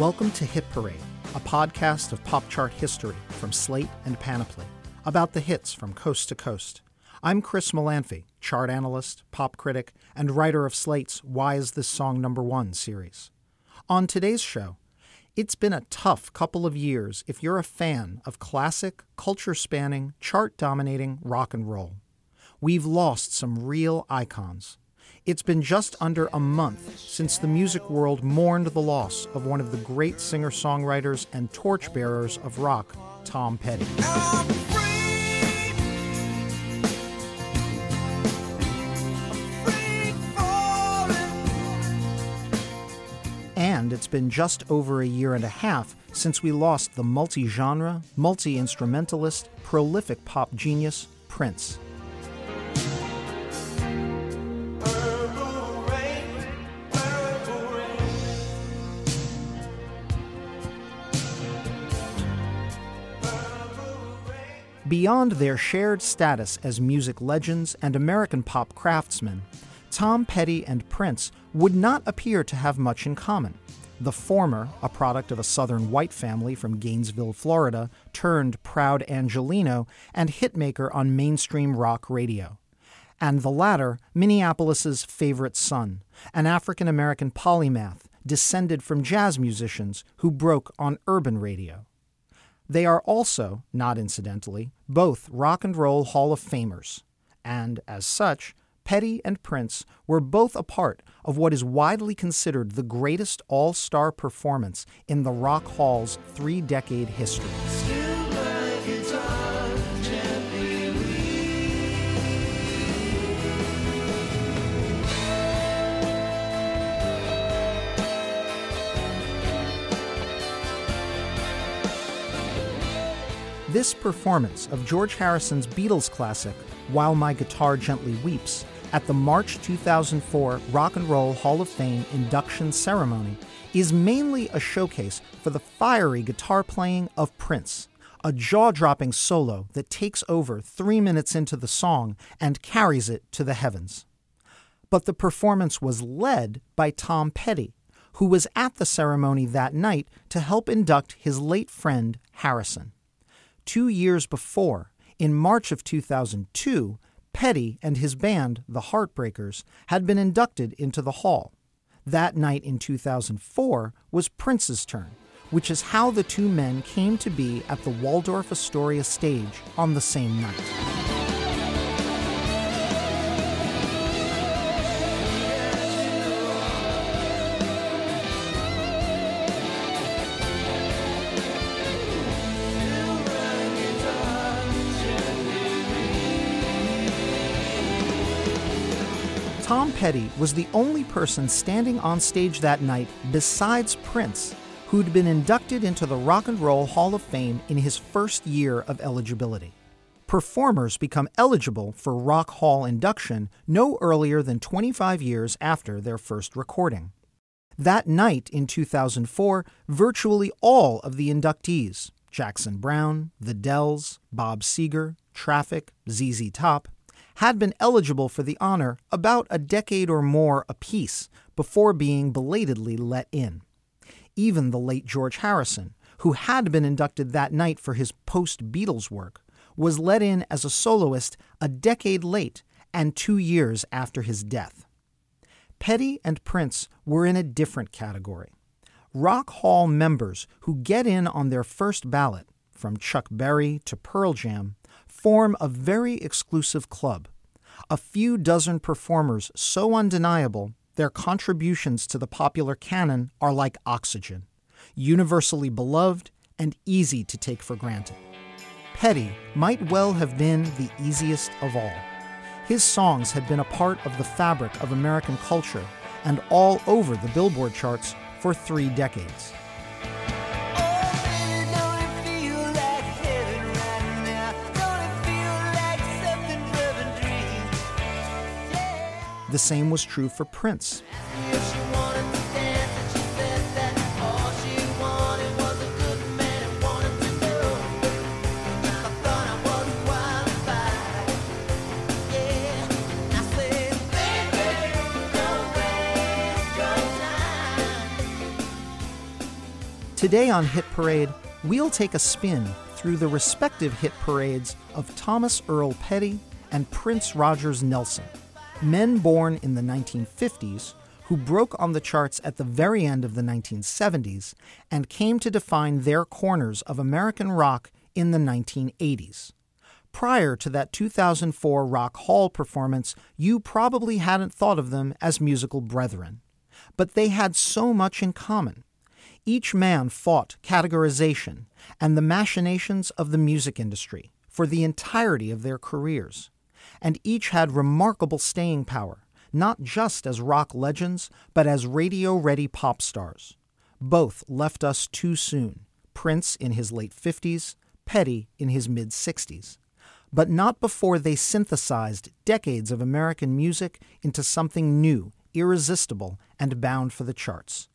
Welcome to Hit Parade, a podcast of pop chart history from Slate and Panoply, about the hits from coast to coast. I'm Chris Molanphy, chart analyst, pop critic, and writer of Slate's Why Is This Song Number One series. On today's show, it's been a tough couple of years if you're a fan of classic, culture spanning, chart dominating rock and roll. We've lost some real icons. It's been just under a month since the music world mourned the loss of one of the great singer songwriters and torchbearers of rock, Tom Petty. And it's been just over a year and a half since we lost the multi genre, multi instrumentalist, prolific pop genius, Prince. Beyond their shared status as music legends and American pop craftsmen, Tom Petty and Prince would not appear to have much in common. The former, a product of a southern white family from Gainesville, Florida, turned proud Angelino and hitmaker on mainstream rock radio. And the latter, Minneapolis's favorite son, an African American polymath descended from jazz musicians who broke on urban radio. They are also, not incidentally, both Rock and Roll Hall of Famers, and as such, Petty and Prince were both a part of what is widely considered the greatest all star performance in the Rock Hall's three decade history. This performance of George Harrison's Beatles classic, While My Guitar Gently Weeps, at the March 2004 Rock and Roll Hall of Fame induction ceremony is mainly a showcase for the fiery guitar playing of Prince, a jaw dropping solo that takes over three minutes into the song and carries it to the heavens. But the performance was led by Tom Petty, who was at the ceremony that night to help induct his late friend Harrison. Two years before, in March of 2002, Petty and his band, the Heartbreakers, had been inducted into the Hall. That night in 2004 was Prince's turn, which is how the two men came to be at the Waldorf Astoria stage on the same night. Petty was the only person standing on stage that night besides Prince who'd been inducted into the Rock and Roll Hall of Fame in his first year of eligibility. Performers become eligible for Rock Hall induction no earlier than 25 years after their first recording. That night in 2004, virtually all of the inductees Jackson Browne, The Dells, Bob Seger, Traffic, ZZ Top had been eligible for the honor about a decade or more apiece before being belatedly let in. Even the late George Harrison, who had been inducted that night for his post Beatles work, was let in as a soloist a decade late and two years after his death. Petty and Prince were in a different category. Rock Hall members who get in on their first ballot, from Chuck Berry to Pearl Jam, form a very exclusive club. A few dozen performers so undeniable, their contributions to the popular canon are like oxygen, universally beloved and easy to take for granted. Petty might well have been the easiest of all. His songs had been a part of the fabric of American culture and all over the Billboard charts for three decades. The same was true for Prince. Today on Hit Parade, we'll take a spin through the respective hit parades of Thomas Earl Petty and Prince Rogers Nelson, men born in the 1950s who broke on the charts at the very end of the 1970s and came to define their corners of American rock in the 1980s. Prior to that 2004 Rock Hall performance, you probably hadn't thought of them as musical brethren. But they had so much in common. Each man fought categorization and the machinations of the music industry for the entirety of their careers, and each had remarkable staying power, not just as rock legends, but as radio ready pop stars. Both left us too soon Prince in his late 50s, Petty in his mid 60s. But not before they synthesized decades of American music into something new, irresistible, and bound for the charts.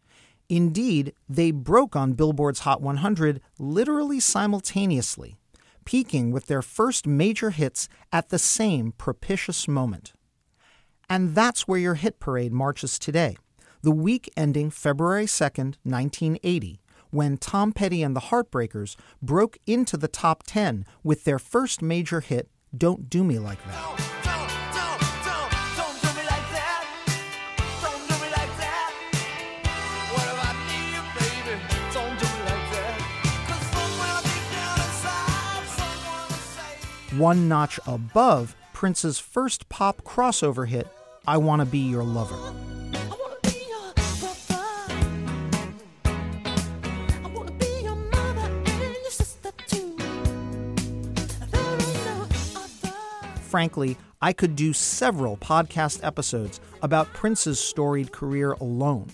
Indeed, they broke on Billboard's Hot 100 literally simultaneously, peaking with their first major hits at the same propitious moment. And that's where your hit parade marches today, the week ending February 2nd, 1980, when Tom Petty and the Heartbreakers broke into the top 10 with their first major hit, Don't Do Me Like That. One notch above Prince's first pop crossover hit, I Wanna Be Your Lover. Frankly, I could do several podcast episodes about Prince's storied career alone.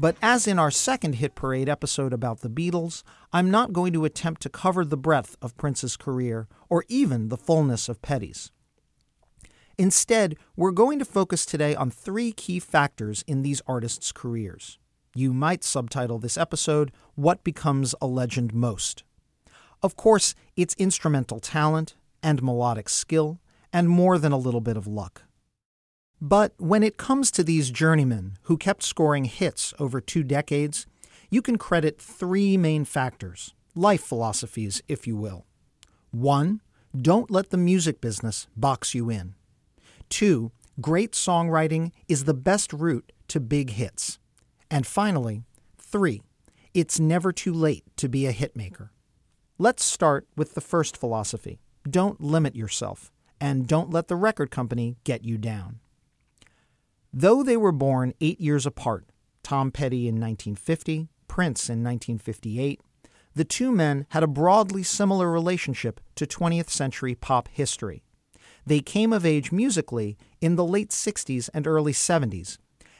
But as in our second Hit Parade episode about the Beatles, I'm not going to attempt to cover the breadth of Prince's career or even the fullness of Petty's. Instead, we're going to focus today on three key factors in these artists' careers. You might subtitle this episode, What Becomes a Legend Most. Of course, it's instrumental talent and melodic skill, and more than a little bit of luck. But when it comes to these journeymen who kept scoring hits over two decades, you can credit three main factors, life philosophies, if you will. One, don't let the music business box you in. Two, great songwriting is the best route to big hits. And finally, three, it's never too late to be a hitmaker. Let's start with the first philosophy don't limit yourself, and don't let the record company get you down. Though they were born eight years apart, Tom Petty in 1950, Prince in 1958, the two men had a broadly similar relationship to 20th century pop history. They came of age musically in the late 60s and early 70s,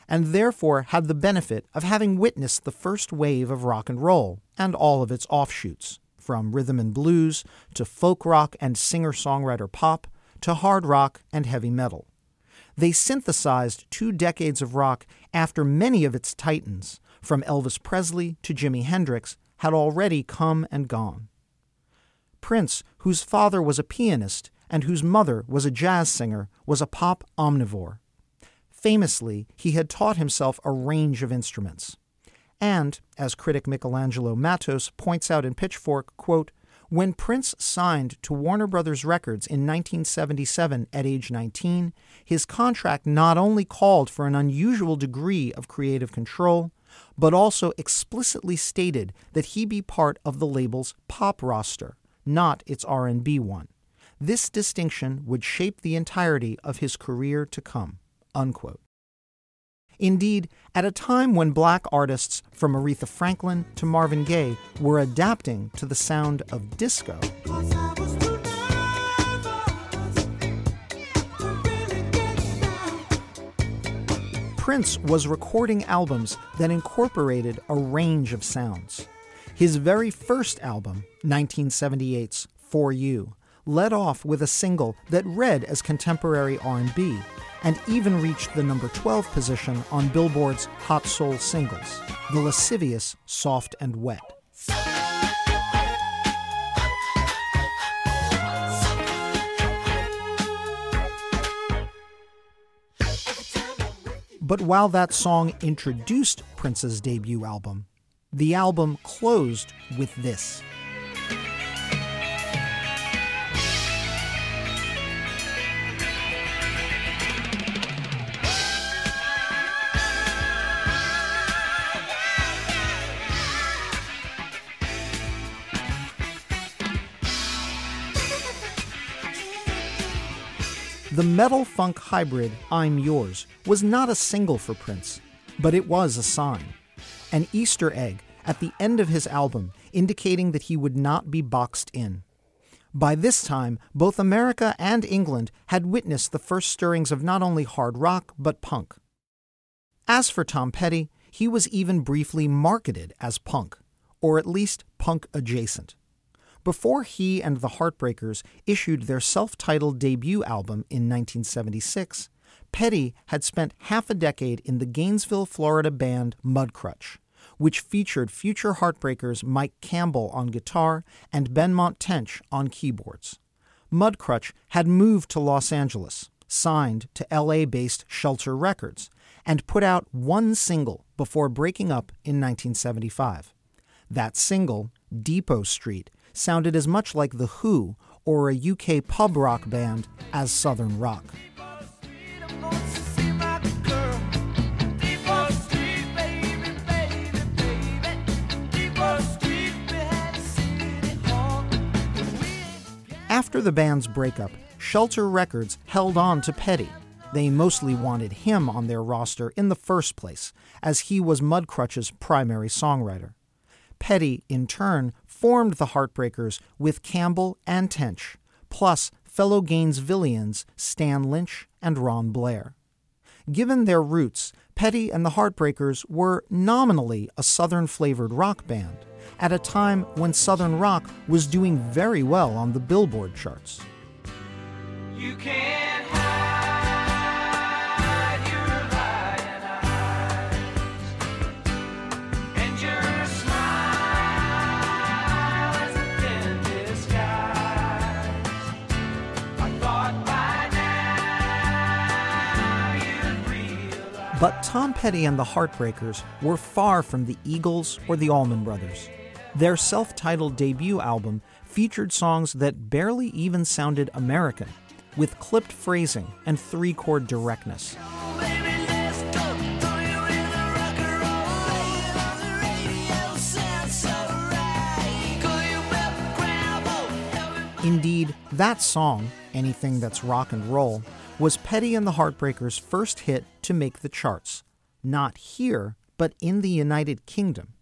and therefore had the benefit of having witnessed the first wave of rock and roll and all of its offshoots, from rhythm and blues to folk rock and singer songwriter pop to hard rock and heavy metal. They synthesized two decades of rock after many of its titans, from Elvis Presley to Jimi Hendrix, had already come and gone. Prince, whose father was a pianist and whose mother was a jazz singer, was a pop omnivore. Famously, he had taught himself a range of instruments. And, as critic Michelangelo Matos points out in Pitchfork, quote, when Prince signed to Warner Brothers Records in 1977 at age 19, his contract not only called for an unusual degree of creative control, but also explicitly stated that he be part of the label's pop roster, not its R&B one. This distinction would shape the entirety of his career to come. Unquote. Indeed, at a time when black artists from Aretha Franklin to Marvin Gaye were adapting to the sound of disco, Prince was recording albums that incorporated a range of sounds. His very first album, 1978's For You, led off with a single that read as contemporary R&B and even reached the number 12 position on Billboard's Hot Soul Singles, the lascivious Soft and Wet. But while that song introduced Prince's debut album, The album closed with this. The metal funk hybrid I'm Yours was not a single for Prince, but it was a sign. An Easter egg at the end of his album indicating that he would not be boxed in. By this time, both America and England had witnessed the first stirrings of not only hard rock, but punk. As for Tom Petty, he was even briefly marketed as punk, or at least punk adjacent. Before he and the Heartbreakers issued their self titled debut album in 1976, Petty had spent half a decade in the Gainesville, Florida band Mudcrutch, which featured future Heartbreakers Mike Campbell on guitar and Benmont Tench on keyboards. Mudcrutch had moved to Los Angeles, signed to LA based Shelter Records, and put out one single before breaking up in 1975. That single, Depot Street, sounded as much like The Who or a UK pub rock band as Southern rock. After the band's breakup, Shelter Records held on to Petty. They mostly wanted him on their roster in the first place, as he was Mudcrutch's primary songwriter. Petty, in turn, formed the Heartbreakers with Campbell and Tench, plus fellow Gainesvillians Stan Lynch and Ron Blair. Given their roots, Petty and the Heartbreakers were nominally a Southern flavored rock band at a time when Southern rock was doing very well on the Billboard charts. You can't But Tom Petty and the Heartbreakers were far from the Eagles or the Allman Brothers. Their self titled debut album featured songs that barely even sounded American, with clipped phrasing and three chord directness. Indeed, that song, Anything That's Rock and Roll, was Petty and the Heartbreakers' first hit to make the charts, not here, but in the United Kingdom.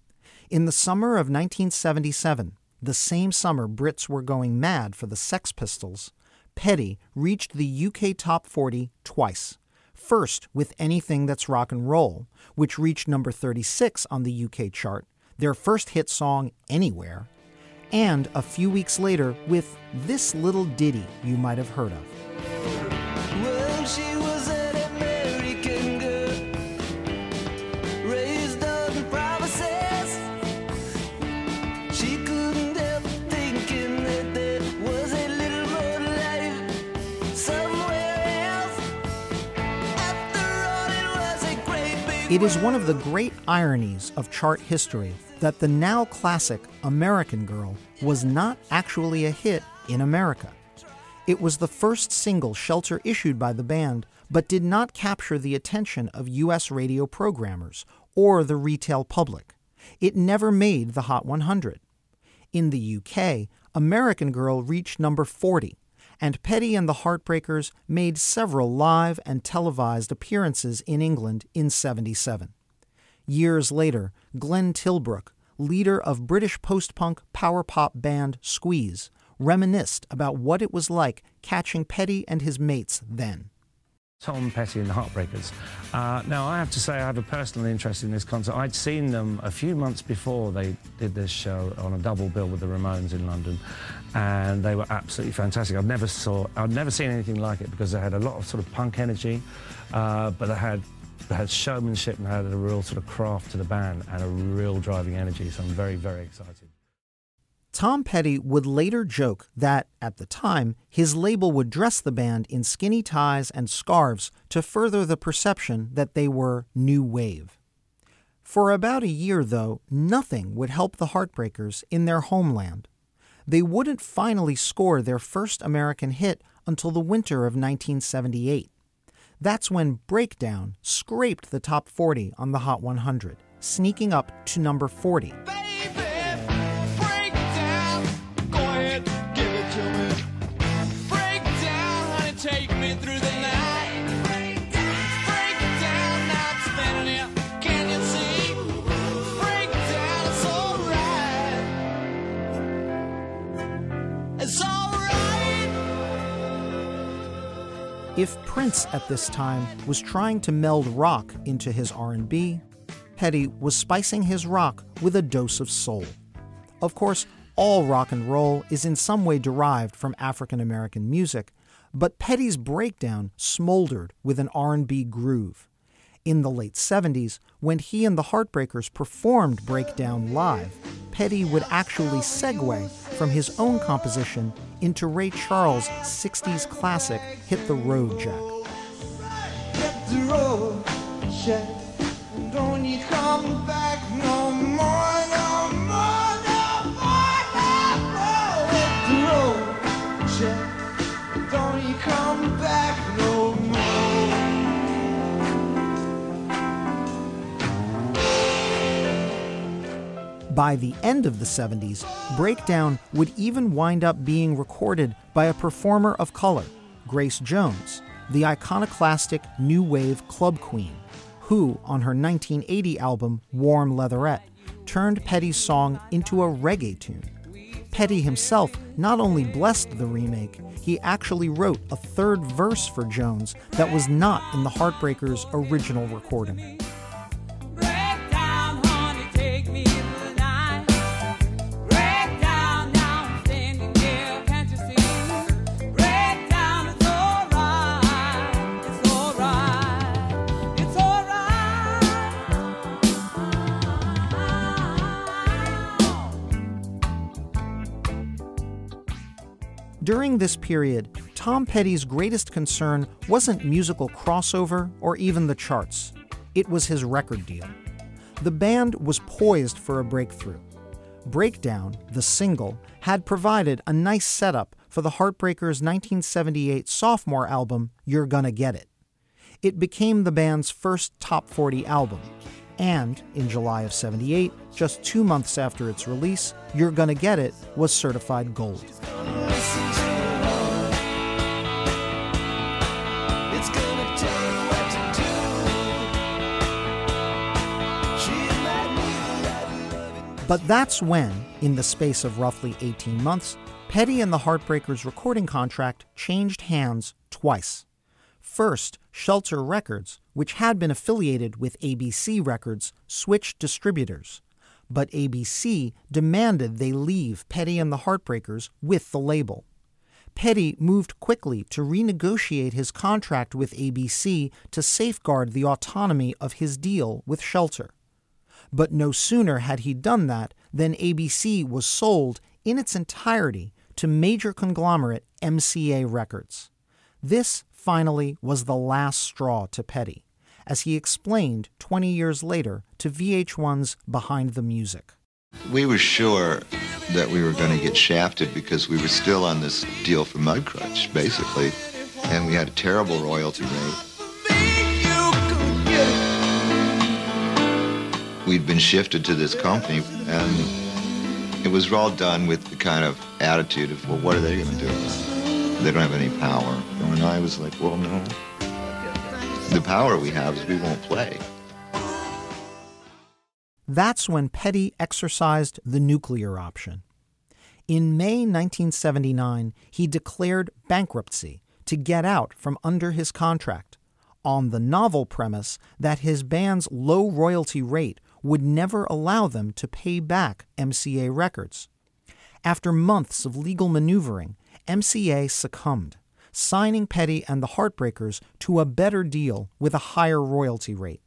In the summer of 1977, the same summer Brits were going mad for the Sex Pistols, Petty reached the UK Top 40 twice. First with Anything That's Rock and Roll, which reached number 36 on the UK chart, their first hit song anywhere, and a few weeks later with this little ditty you might have heard of. It is one of the great ironies of chart history that the now classic American Girl was not actually a hit in America. It was the first single Shelter issued by the band, but did not capture the attention of U.S. radio programmers or the retail public. It never made the Hot 100. In the UK, American Girl reached number 40 and Petty and the Heartbreakers made several live and televised appearances in England in 77. Years later, Glenn Tilbrook, leader of British post punk power pop band Squeeze, reminisced about what it was like catching Petty and his mates then. Tom Petty and the Heartbreakers. Uh, now, I have to say I have a personal interest in this concert. I'd seen them a few months before they did this show on a double bill with the Ramones in London, and they were absolutely fantastic. I'd never saw, I'd never seen anything like it because they had a lot of sort of punk energy, uh, but they had they had showmanship and had a real sort of craft to the band and a real driving energy. So I'm very, very excited. Tom Petty would later joke that, at the time, his label would dress the band in skinny ties and scarves to further the perception that they were new wave. For about a year, though, nothing would help the Heartbreakers in their homeland. They wouldn't finally score their first American hit until the winter of 1978. That's when Breakdown scraped the top 40 on the Hot 100, sneaking up to number 40. If Prince at this time was trying to meld rock into his R&B, Petty was spicing his rock with a dose of soul. Of course, all rock and roll is in some way derived from African American music, but Petty's breakdown smoldered with an R&B groove. In the late 70s, when he and the Heartbreakers performed Breakdown live, Petty would actually segue from his own composition into Ray Charles' 60s classic Hit the Road Jack. Hit the road, Jack. By the end of the 70s, Breakdown would even wind up being recorded by a performer of color, Grace Jones, the iconoclastic new wave club queen, who, on her 1980 album Warm Leatherette, turned Petty's song into a reggae tune. Petty himself not only blessed the remake, he actually wrote a third verse for Jones that was not in the Heartbreakers' original recording. During this period, Tom Petty's greatest concern wasn't musical crossover or even the charts. It was his record deal. The band was poised for a breakthrough. Breakdown, the single, had provided a nice setup for the Heartbreakers' 1978 sophomore album, You're Gonna Get It. It became the band's first top 40 album. And in July of 78, just two months after its release, You're Gonna Get It was certified gold. But that's when, in the space of roughly 18 months, Petty and the Heartbreakers recording contract changed hands twice. First, Shelter Records, which had been affiliated with ABC Records, switched distributors. But ABC demanded they leave Petty and the Heartbreakers with the label. Petty moved quickly to renegotiate his contract with ABC to safeguard the autonomy of his deal with Shelter. But no sooner had he done that than ABC was sold in its entirety to major conglomerate MCA Records. This finally was the last straw to Petty, as he explained 20 years later to VH1's Behind the Music. We were sure that we were going to get shafted because we were still on this deal for Mudcrutch, basically, and we had a terrible royalty rate. We'd been shifted to this company, and it was all done with the kind of attitude of, well, what are they going to do They don't have any power. And I was like, well, no. The power we have is we won't play. That's when Petty exercised the nuclear option. In May 1979, he declared bankruptcy to get out from under his contract on the novel premise that his band's low royalty rate would never allow them to pay back MCA Records. After months of legal maneuvering, MCA succumbed, signing Petty and the Heartbreakers to a better deal with a higher royalty rate.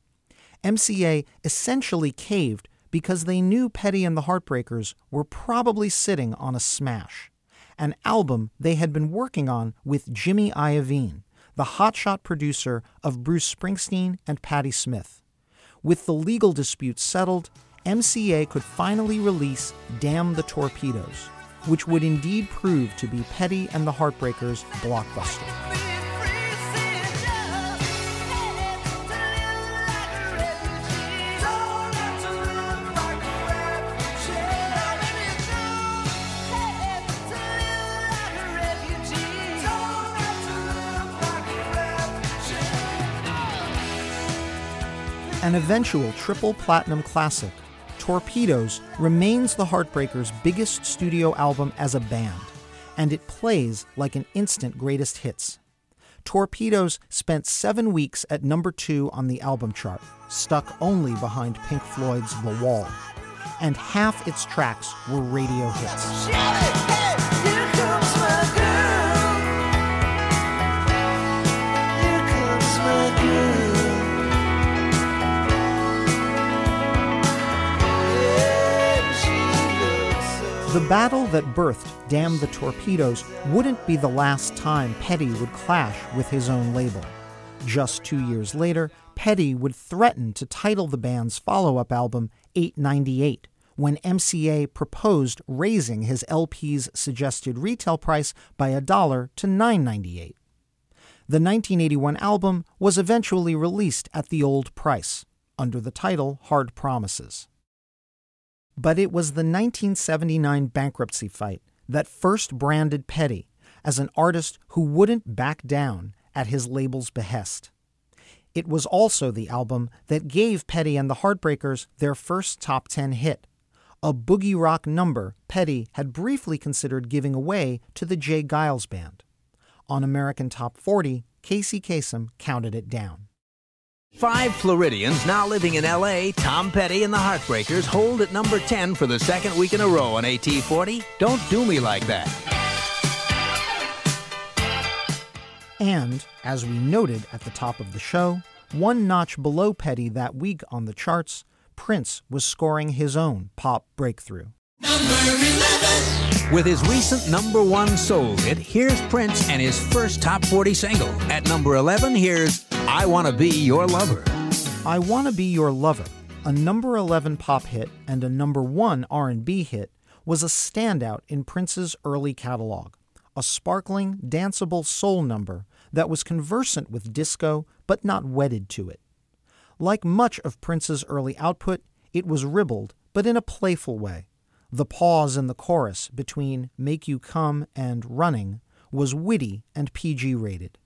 MCA essentially caved because they knew Petty and the Heartbreakers were probably sitting on a smash, an album they had been working on with Jimmy Iovine, the hotshot producer of Bruce Springsteen and Patti Smith. With the legal dispute settled, MCA could finally release Damn the Torpedoes, which would indeed prove to be Petty and the Heartbreakers' blockbuster. An eventual triple platinum classic, Torpedoes remains the Heartbreakers' biggest studio album as a band, and it plays like an instant greatest hits. Torpedoes spent seven weeks at number two on the album chart, stuck only behind Pink Floyd's The Wall, and half its tracks were radio hits. The battle that birthed Damn the Torpedoes wouldn't be the last time Petty would clash with his own label. Just two years later, Petty would threaten to title the band's follow up album 898 when MCA proposed raising his LP's suggested retail price by a dollar to 998. The 1981 album was eventually released at the old price, under the title Hard Promises. But it was the 1979 bankruptcy fight that first branded Petty as an artist who wouldn't back down at his label's behest. It was also the album that gave Petty and the Heartbreakers their first top 10 hit, a boogie rock number Petty had briefly considered giving away to the J. Geils Band. On American Top 40, Casey Kasem counted it down. Five Floridians now living in LA, Tom Petty and the Heartbreakers hold at number 10 for the second week in a row on AT40. Don't do me like that. And, as we noted at the top of the show, one notch below Petty that week on the charts, Prince was scoring his own pop breakthrough. With his recent number one soul hit, here's Prince and his first top 40 single. At number 11, here's I Wanna Be Your Lover. I Wanna Be Your Lover, a number 11 pop hit and a number 1 R&B hit, was a standout in Prince's early catalog, a sparkling, danceable soul number that was conversant with disco but not wedded to it. Like much of Prince's early output, it was ribald, but in a playful way. The pause in the chorus between Make You Come and Running was witty and PG rated.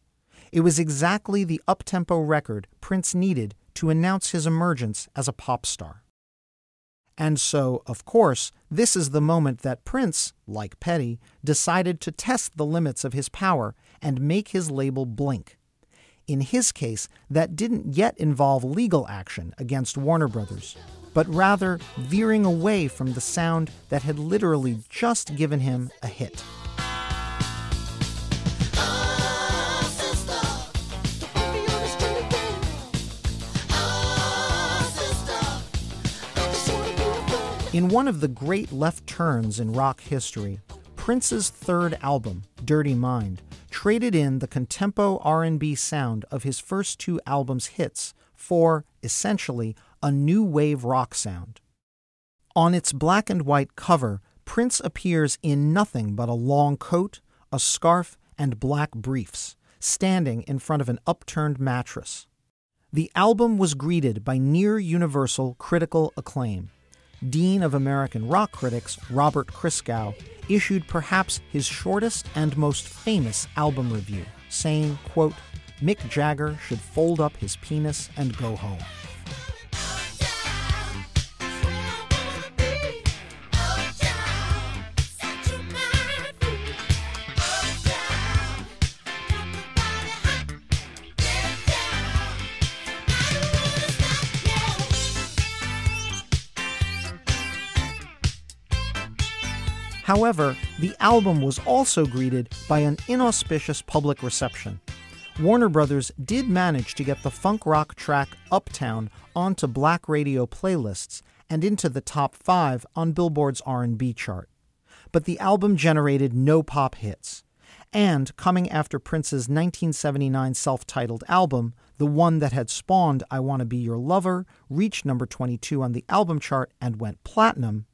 It was exactly the uptempo record Prince needed to announce his emergence as a pop star. And so, of course, this is the moment that Prince, like Petty, decided to test the limits of his power and make his label blink. In his case, that didn't yet involve legal action against Warner Brothers, but rather veering away from the sound that had literally just given him a hit. In one of the great left turns in rock history, Prince's third album, Dirty Mind, traded in the contempo R&B sound of his first two albums' hits for essentially a new wave rock sound. On its black and white cover, Prince appears in nothing but a long coat, a scarf, and black briefs, standing in front of an upturned mattress. The album was greeted by near universal critical acclaim Dean of American rock critics Robert Christgau issued perhaps his shortest and most famous album review, saying, quote, Mick Jagger should fold up his penis and go home. However, the album was also greeted by an inauspicious public reception. Warner Brothers did manage to get the funk rock track Uptown onto black radio playlists and into the top 5 on Billboard's R&B chart. But the album generated no pop hits, And coming after Prince's 1979 self titled album, the one that had spawned I Want to Be Your Lover reached number 22 on the album chart and went platinum,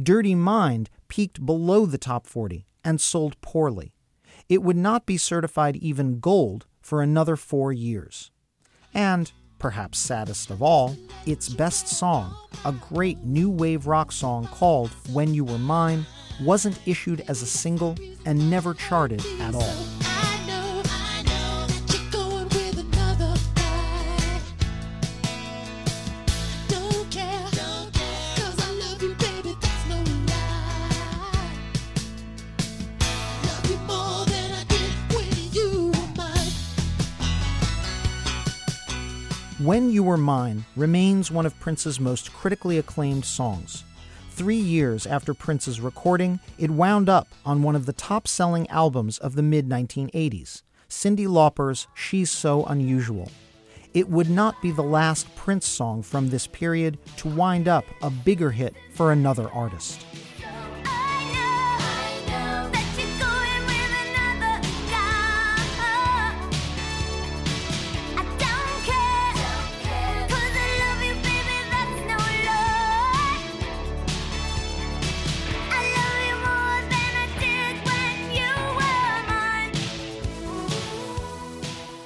Dirty Mind peaked below the top 40 and sold poorly. It would not be certified even gold for another four years. And, perhaps saddest of all, its best song, a great new wave rock song called When You Were Mine, wasn't issued as a single and never charted at all. When You Were Mine remains one of Prince's most critically acclaimed songs. Three years after Prince's recording, it wound up on one of the top selling albums of the mid 1980s, Cyndi Lauper's She's So Unusual. It would not be the last Prince song from this period to wind up a bigger hit for another artist.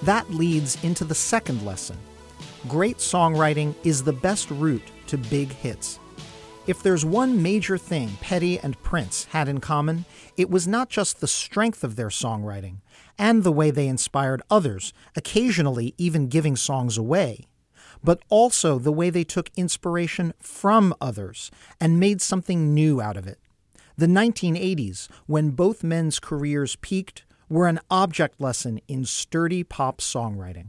That leads into the second lesson. Great songwriting is the best route to big hits. If there's one major thing Petty and Prince had in common, it was not just the strength of their songwriting and the way they inspired others, occasionally even giving songs away, but also the way they took inspiration from others and made something new out of it. The 1980s, when both men's careers peaked, were an object lesson in sturdy pop songwriting.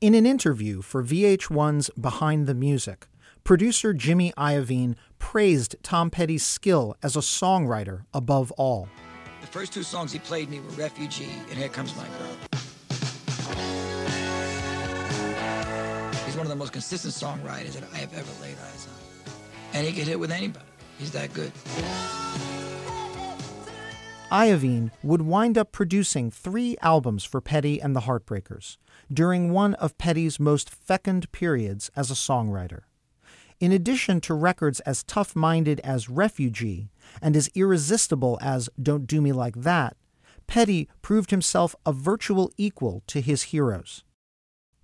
In an interview for VH1's Behind the Music, producer Jimmy Iovine praised Tom Petty's skill as a songwriter above all. The first two songs he played me were Refugee and Here Comes My Girl. He's one of the most consistent songwriters that I have ever laid eyes on. And he can hit with anybody. He's that good. Iovine would wind up producing three albums for Petty and the Heartbreakers during one of Petty's most fecund periods as a songwriter. In addition to records as tough minded as Refugee and as irresistible as Don't Do Me Like That, Petty proved himself a virtual equal to his heroes.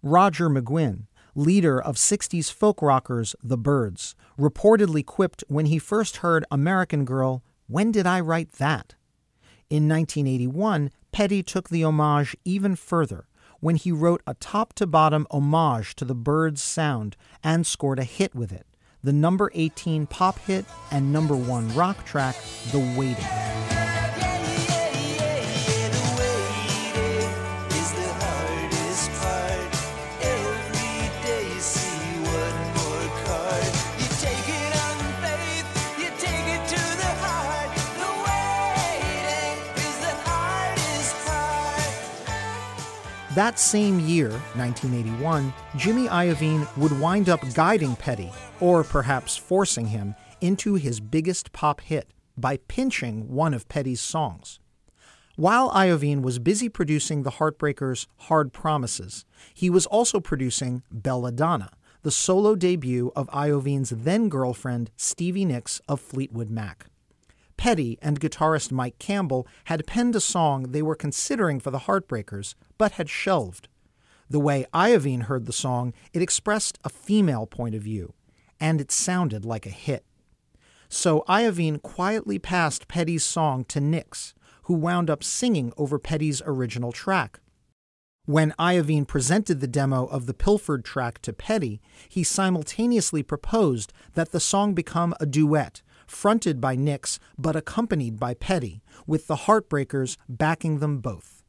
Roger McGuinn, leader of 60s folk rockers The Byrds, reportedly quipped when he first heard American Girl, When did I write that? In 1981, Petty took the homage even further when he wrote a top to bottom homage to the Byrds' sound and scored a hit with it the number 18 pop hit and number 1 rock track, The Waiting. That same year, 1981, Jimmy Iovine would wind up guiding Petty, or perhaps forcing him, into his biggest pop hit by pinching one of Petty's songs. While Iovine was busy producing the Heartbreakers' Hard Promises, he was also producing Belladonna, the solo debut of Iovine's then girlfriend Stevie Nicks of Fleetwood Mac. Petty and guitarist Mike Campbell had penned a song they were considering for the Heartbreakers, but had shelved. The way Iovine heard the song, it expressed a female point of view, and it sounded like a hit. So Iovine quietly passed Petty's song to Nicks, who wound up singing over Petty's original track. When Iovine presented the demo of the Pilfered track to Petty, he simultaneously proposed that the song become a duet fronted by Nicks but accompanied by Petty, with the Heartbreakers backing them both.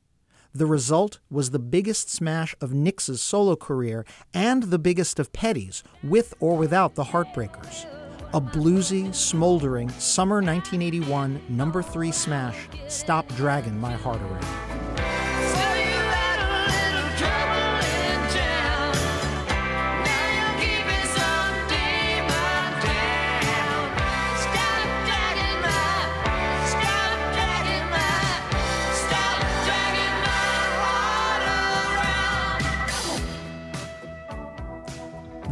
The result was the biggest smash of Nicks's solo career and the biggest of Petty's, with or without the Heartbreakers. A bluesy, smoldering summer 1981 number three smash, Stop Dragging My Heart Around.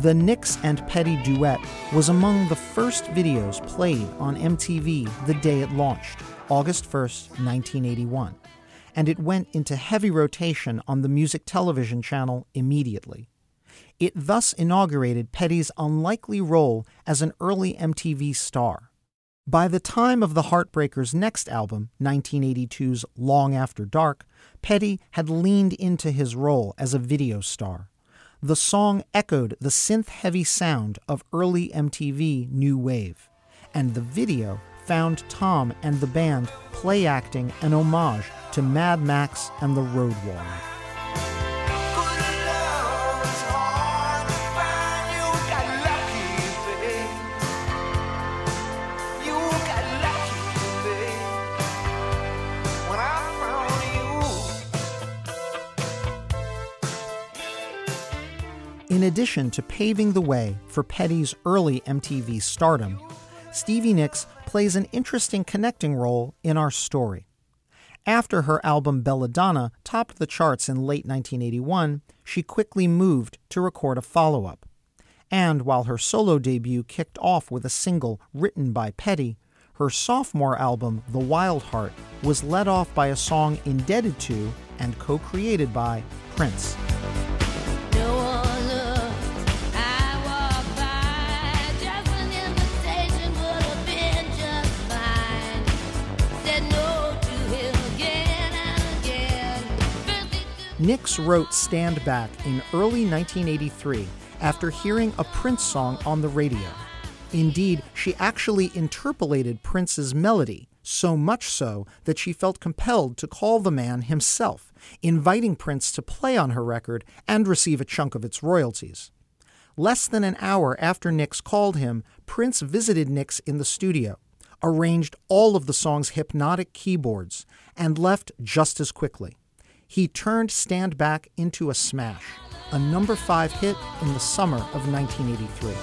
The Nicks and Petty duet was among the first videos played on MTV the day it launched, August 1st, 1981, and it went into heavy rotation on the music television channel immediately. It thus inaugurated Petty's unlikely role as an early MTV star. By the time of the Heartbreakers' next album, 1982's Long After Dark, Petty had leaned into his role as a video star. The song echoed the synth heavy sound of early MTV New Wave, and the video found Tom and the band play acting an homage to Mad Max and the Road Warrior. In addition to paving the way for Petty's early MTV stardom, Stevie Nicks plays an interesting connecting role in our story. After her album Belladonna topped the charts in late 1981, she quickly moved to record a follow up. And while her solo debut kicked off with a single written by Petty, her sophomore album, The Wild Heart, was led off by a song indebted to and co created by Prince. Nicks wrote Stand Back in early 1983 after hearing a Prince song on the radio. Indeed, she actually interpolated Prince's melody, so much so that she felt compelled to call the man himself, inviting Prince to play on her record and receive a chunk of its royalties. Less than an hour after Nicks called him, Prince visited Nicks in the studio, arranged all of the song's hypnotic keyboards, and left just as quickly he turned Stand Back into a smash, a number five hit in the summer of 1983.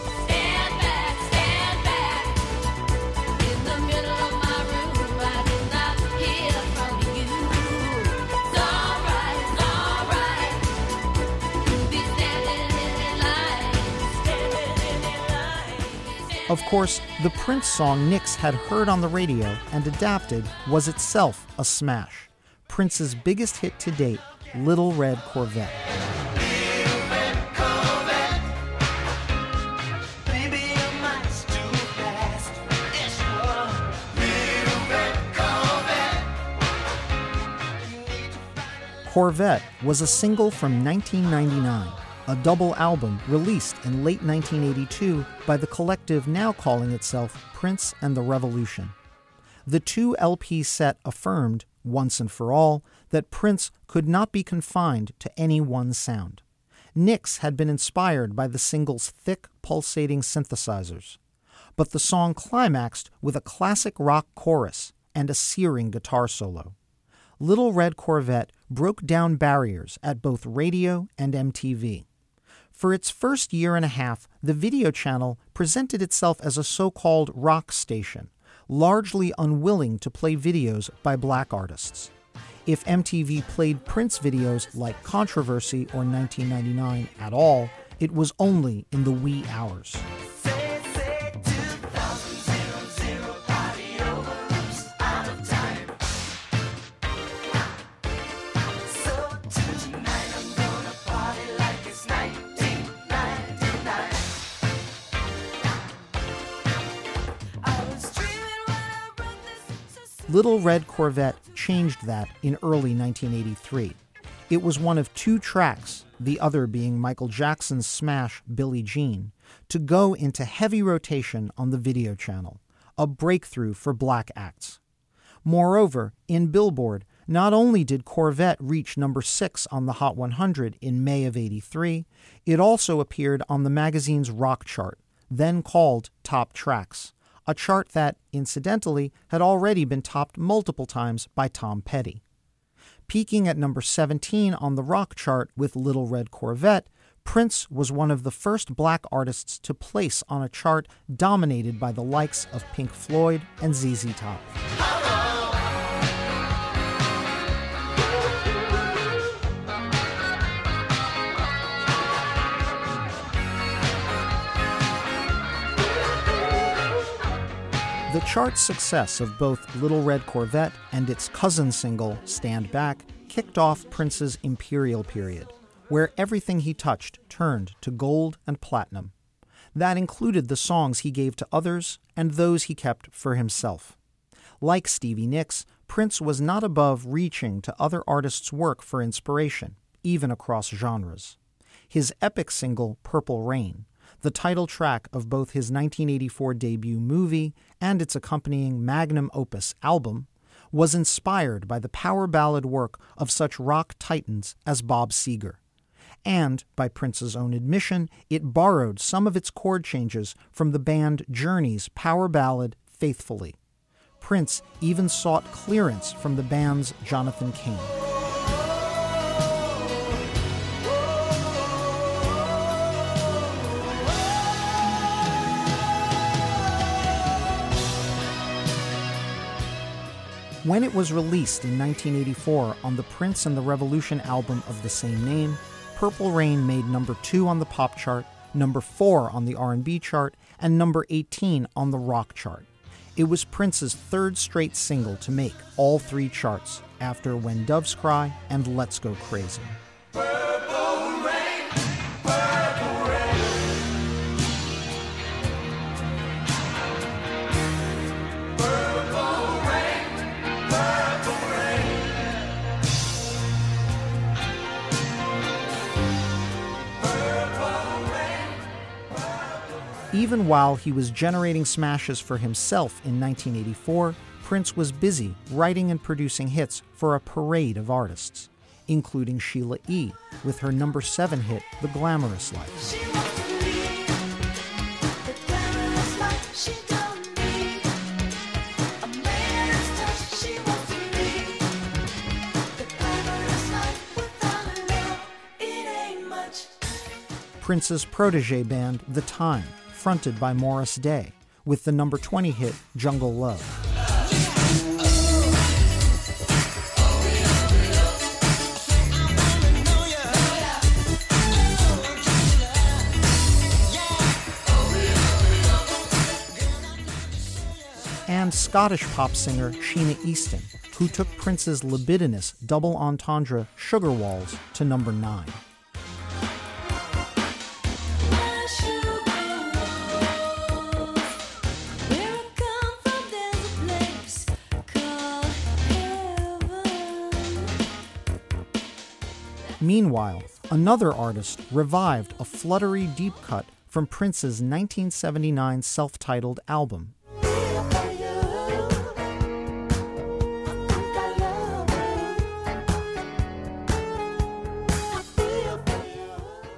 Of course, the Prince song Nicks had heard on the radio and adapted was itself a smash. Prince's biggest hit to date, Little Red Corvette. Corvette was a single from 1999, a double album released in late 1982 by the collective now calling itself Prince and the Revolution. The two LP set affirmed once and for all, that Prince could not be confined to any one sound. Nicks had been inspired by the single's thick, pulsating synthesizers. But the song climaxed with a classic rock chorus and a searing guitar solo. Little Red Corvette broke down barriers at both radio and MTV. For its first year and a half, the video channel presented itself as a so called rock station, largely unwilling to play videos by black artists. If MTV played Prince videos like Controversy or 1999 at all, it was only in the wee hours. Little Red Corvette changed that in early 1983. It was one of two tracks, the other being Michael Jackson's smash Billie Jean, to go into heavy rotation on the video channel, a breakthrough for black acts. Moreover, in Billboard, not only did Corvette reach number 6 on the Hot 100 in May of 83, it also appeared on the magazine's rock chart, then called Top Tracks a chart that, incidentally, had already been topped multiple times by Tom Petty. Peaking at number 17 on the rock chart with Little Red Corvette, Prince was one of the first black artists to place on a chart dominated by the likes of Pink Floyd and ZZ Top. The chart success of both Little Red Corvette and its cousin single, Stand Back, kicked off Prince's imperial period, where everything he touched turned to gold and platinum. That included the songs he gave to others and those he kept for himself. Like Stevie Nicks, Prince was not above reaching to other artists' work for inspiration, even across genres. His epic single, Purple Rain, the title track of both his 1984 debut movie and its accompanying magnum opus album, was inspired by the power ballad work of such rock titans as Bob Seger and, by Prince's own admission, it borrowed some of its chord changes from the band Journey's power ballad Faithfully. Prince even sought clearance from the band's Jonathan Cain. When it was released in 1984 on the Prince and the Revolution album of the same name, Purple Rain made number 2 on the pop chart, number 4 on the R&B chart, and number 18 on the rock chart. It was Prince's third straight single to make all three charts after When Doves Cry and Let's Go Crazy. Even while he was generating smashes for himself in 1984, Prince was busy writing and producing hits for a parade of artists, including Sheila E. with her number seven hit, The Glamorous Life. Prince's protege band, The Time, fronted by Morris Day, with the number 20 hit Jungle Love. and Scottish pop singer Sheena Easton, who took Prince's libidinous double entendre Sugar Walls to number 9. Meanwhile, another artist revived a fluttery deep cut from Prince's 1979 self titled album.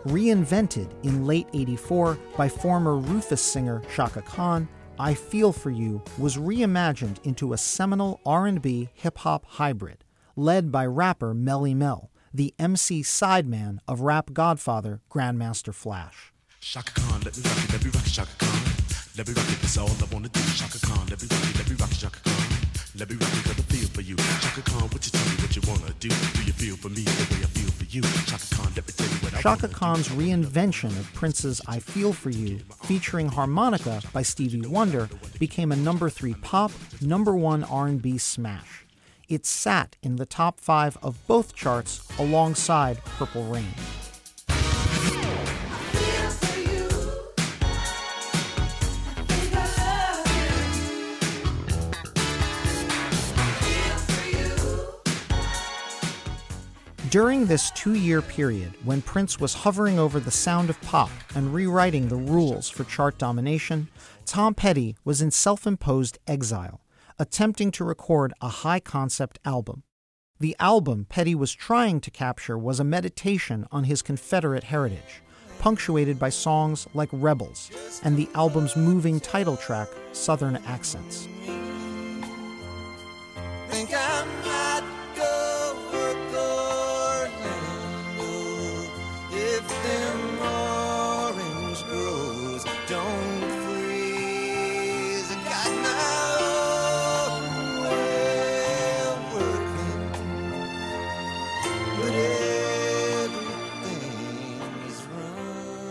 Reinvented in late 84 by former Rufus singer Chaka Khan, I Feel For You was reimagined into a seminal R&B hip-hop hybrid, led by rapper Melle Mel, the MC sideman of rap godfather Grandmaster Flash. Chaka Khan, let me rock it, let me rock it, Chaka Khan. Let me rock it, that's all I wanna do. Chaka Khan, let me rock it, let me rock it, Chaka Khan. Let me rock it, cause I feel for you. Chaka Khan, what you tell me what you wanna do? Do you feel for me the way I feel for you? Chaka Khan, let me tell you what I Chaka Khan's reinvention of Prince's I Feel For You, featuring harmonica by Stevie Wonder, became a number three pop, number one R&B smash it sat in the top five of both charts alongside Purple Rain. During this two year period, when Prince was hovering over the sound of pop and rewriting the rules for chart domination, Tom Petty was in self imposed exile attempting to record a high concept album. The album Petty was trying to capture was a meditation on his Confederate heritage, punctuated by songs like Rebels and the album's moving title track, Southern Accents.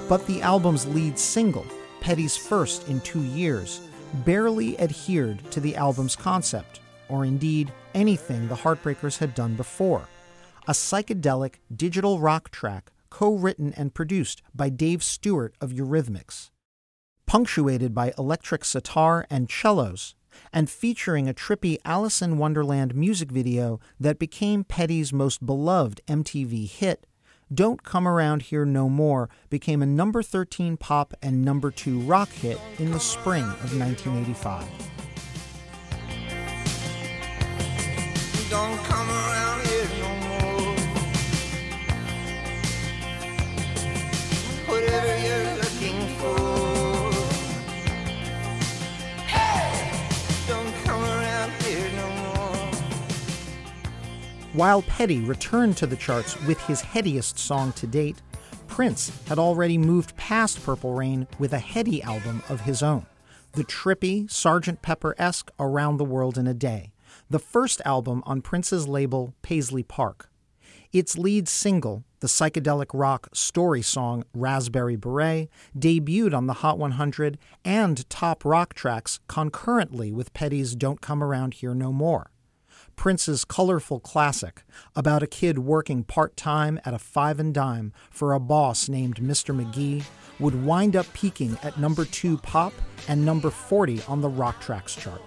But the album's lead single, Petty's first in two years, barely adhered to the album's concept, or indeed anything the Heartbreakers had done before a psychedelic digital rock track co written and produced by Dave Stewart of Eurythmics. Punctuated by electric sitar and cellos, and featuring a trippy Alice in Wonderland music video that became Petty's most beloved MTV hit, Don't Come Around Here No More became a number 13 pop and number 2 rock hit in the spring of 1985. While Petty returned to the charts with his headiest song to date, Prince had already moved past Purple Rain with a heady album of his own, the trippy Sgt. Pepper esque Around the World in a Day, the first album on Prince's label Paisley Park. Its lead single, the psychedelic rock story song Raspberry Beret, debuted on the Hot 100 and top rock tracks concurrently with Petty's Don't Come Around Here No More. Prince's colorful classic about a kid working part time at a five and dime for a boss named Mr. McGee would wind up peaking at number two pop and number 40 on the Rock Tracks chart.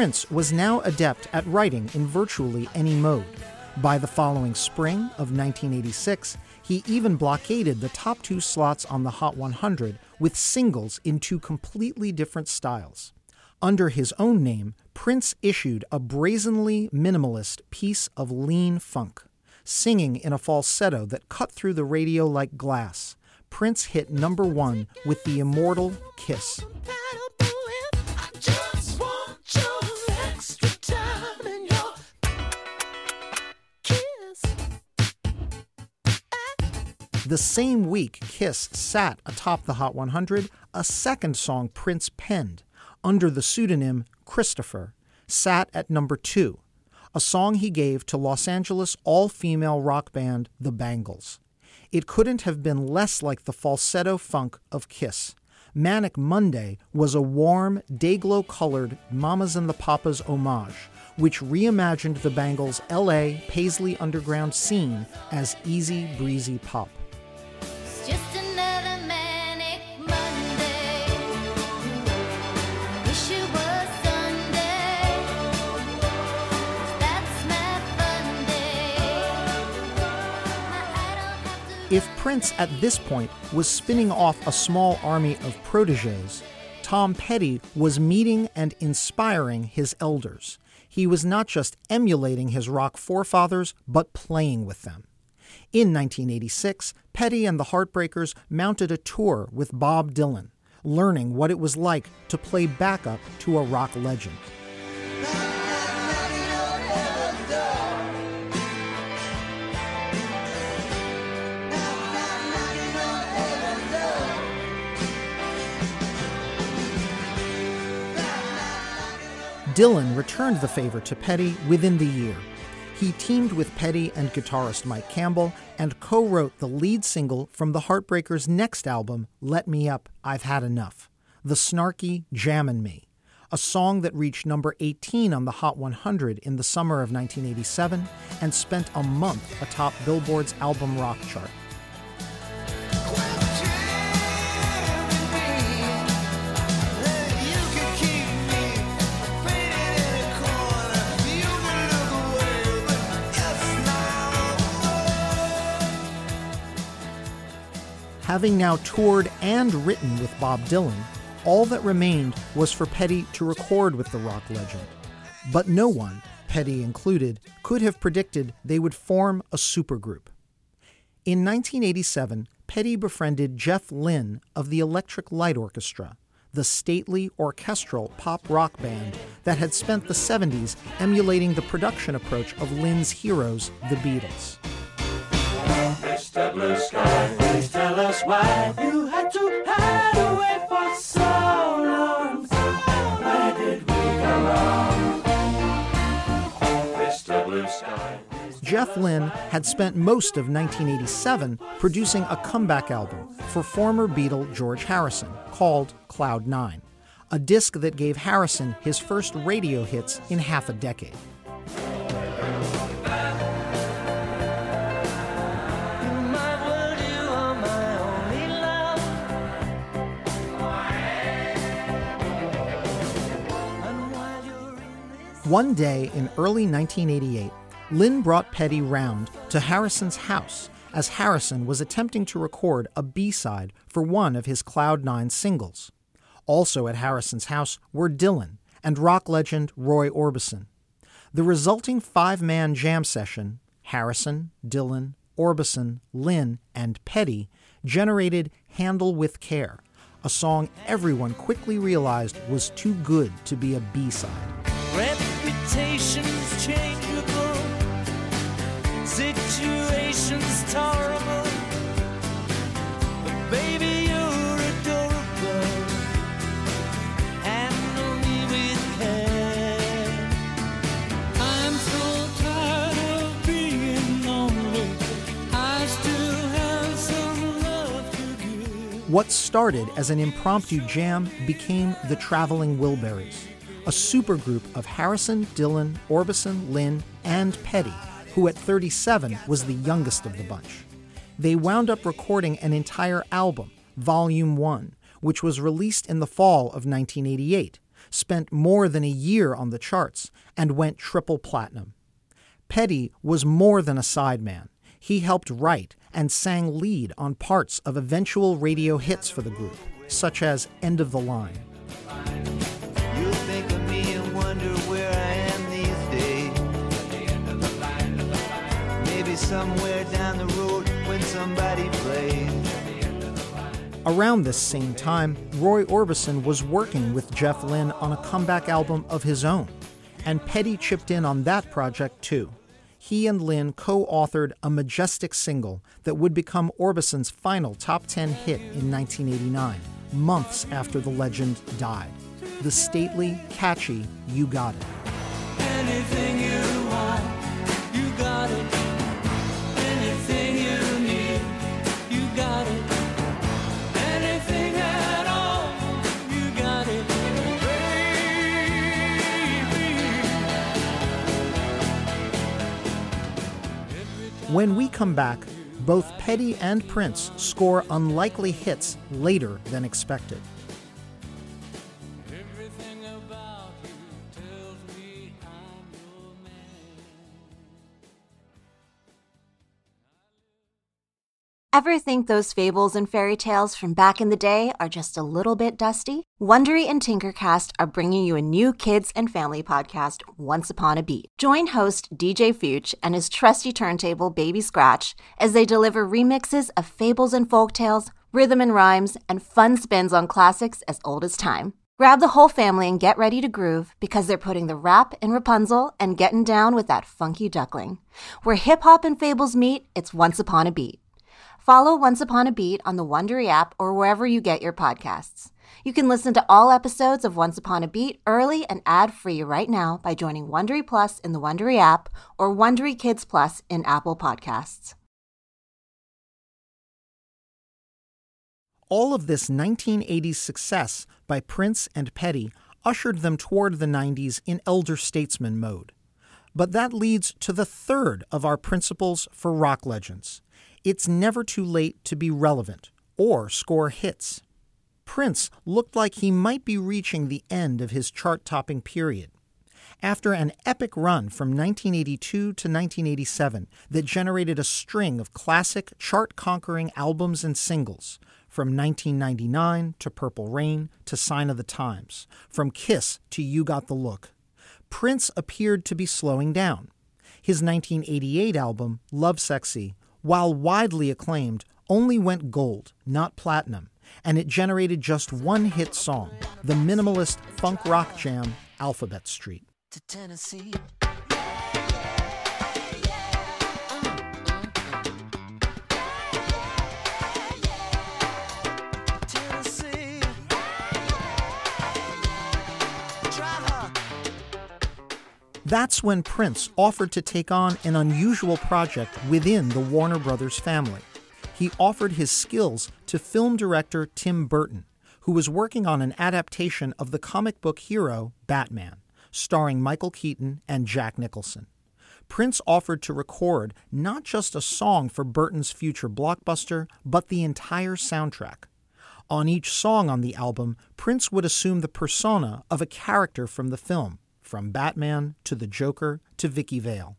Prince was now adept at writing in virtually any mode. By the following spring of 1986, he even blockaded the top two slots on the Hot 100 with singles in two completely different styles. Under his own name, Prince issued a brazenly minimalist piece of lean funk. Singing in a falsetto that cut through the radio like glass, Prince hit number one with the immortal Kiss. The same week, Kiss sat atop the Hot 100, a second song Prince penned under the pseudonym Christopher sat at number two, a song he gave to Los Angeles all female rock band The Bangles. It couldn't have been less like the falsetto funk of Kiss. Manic Monday was a warm, dayglow colored Mamas and the Papas homage, which reimagined the Bangles' LA Paisley Underground scene as easy breezy pop. If Prince at this point was spinning off a small army of proteges, Tom Petty was meeting and inspiring his elders. He was not just emulating his rock forefathers, but playing with them. In 1986, Petty and the Heartbreakers mounted a tour with Bob Dylan, learning what it was like to play backup to a rock legend. Dylan returned the favor to Petty within the year. He teamed with Petty and guitarist Mike Campbell and co wrote the lead single from the Heartbreakers' next album, Let Me Up, I've Had Enough, the snarky Jammin' Me, a song that reached number 18 on the Hot 100 in the summer of 1987 and spent a month atop Billboard's album rock chart. Having now toured and written with Bob Dylan, all that remained was for Petty to record with the rock legend. But no one, Petty included, could have predicted they would form a supergroup. In 1987, Petty befriended Jeff Lynne of the Electric Light Orchestra, the stately orchestral pop rock band that had spent the 70s emulating the production approach of Lynne's heroes, the Beatles. Blue Sky, please tell us why you had to hide away for so long. Did we go wrong? Mr. Blue Sky. Jeff Lynne had spent most of 1987 producing a comeback album for former Beatle George Harrison called Cloud Nine, a disc that gave Harrison his first radio hits in half a decade. One day in early 1988, Lynne brought Petty round to Harrison's house as Harrison was attempting to record a B side for one of his Cloud Nine singles. Also at Harrison's house were Dylan and rock legend Roy Orbison. The resulting five man jam session, Harrison, Dylan, Orbison, Lynne, and Petty, generated Handle with Care, a song everyone quickly realized was too good to be a B side. Reputations changeable, situations. But baby, you're adorable. With care. I'm so tired of being lonely. I still have some love to give. What started as an impromptu jam became the Traveling Wilburys a supergroup of Harrison, Dylan, Orbison, Lynne, and Petty, who at 37 was the youngest of the bunch. They wound up recording an entire album, Volume 1, which was released in the fall of 1988, spent more than a year on the charts, and went triple platinum. Petty was more than a sideman. He helped write and sang lead on parts of eventual radio hits for the group, such as End of the Line. Somewhere down the road when somebody plays. Around this same time, Roy Orbison was working with Jeff Lynne on a comeback album of his own, and Petty chipped in on that project too. He and Lynne co authored a majestic single that would become Orbison's final top 10 hit in 1989, months after the legend died. The stately, catchy You Got It. When we come back, both Petty and Prince score unlikely hits later than expected. Ever think those fables and fairy tales from back in the day are just a little bit dusty? Wondery and Tinkercast are bringing you a new kids and family podcast, Once Upon a Beat. Join host DJ Fuchs and his trusty turntable Baby Scratch as they deliver remixes of fables and folk tales, rhythm and rhymes, and fun spins on classics as old as time. Grab the whole family and get ready to groove because they're putting the rap in Rapunzel and getting down with that funky duckling. Where hip hop and fables meet, it's Once Upon a Beat. Follow Once Upon a Beat on the Wondery app or wherever you get your podcasts. You can listen to all episodes of Once Upon a Beat early and ad-free right now by joining Wondery Plus in the Wondery app or Wondery Kids Plus in Apple Podcasts. All of this 1980s success by Prince and Petty ushered them toward the 90s in elder statesman mode. But that leads to the third of our principles for rock legends it's never too late to be relevant or score hits. Prince looked like he might be reaching the end of his chart topping period. After an epic run from 1982 to 1987 that generated a string of classic chart conquering albums and singles, from 1999 to Purple Rain to Sign of the Times, from Kiss to You Got the Look, Prince appeared to be slowing down. His 1988 album, Lovesexy, while widely acclaimed, only went gold, not platinum, and it generated just one hit song, the minimalist funk rock jam Alphabet Street. That's when Prince offered to take on an unusual project within the Warner Brothers family. He offered his skills to film director Tim Burton, who was working on an adaptation of the comic book hero Batman, starring Michael Keaton and Jack Nicholson. Prince offered to record not just a song for Burton's future blockbuster, but the entire soundtrack. On each song on the album, Prince would assume the persona of a character from the film, from Batman to the Joker to Vicki Vale.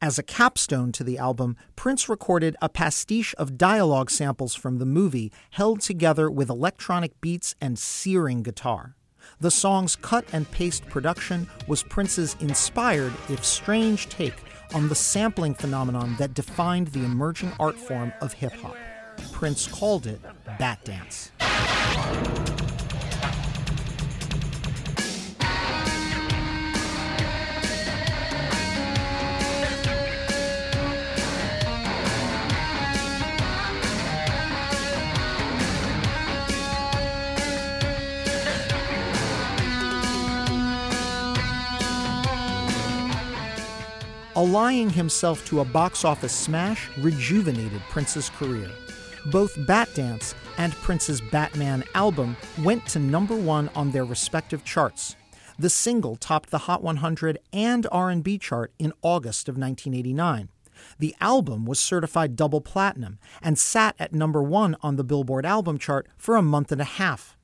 As a capstone to the album, Prince recorded a pastiche of dialogue samples from the movie held together with electronic beats and searing guitar. The song's cut and paste production was Prince's inspired, if strange, take on the sampling phenomenon that defined the emerging art form of hip hop. Prince called it Bat Dance. Allying himself to a box office smash rejuvenated Prince's career. Both Bat Dance and Prince's Batman album went to number 1 on their respective charts. The single topped the Hot 100 and R&B chart in August of 1989. The album was certified double platinum and sat at number 1 on the Billboard album chart for a month and a half.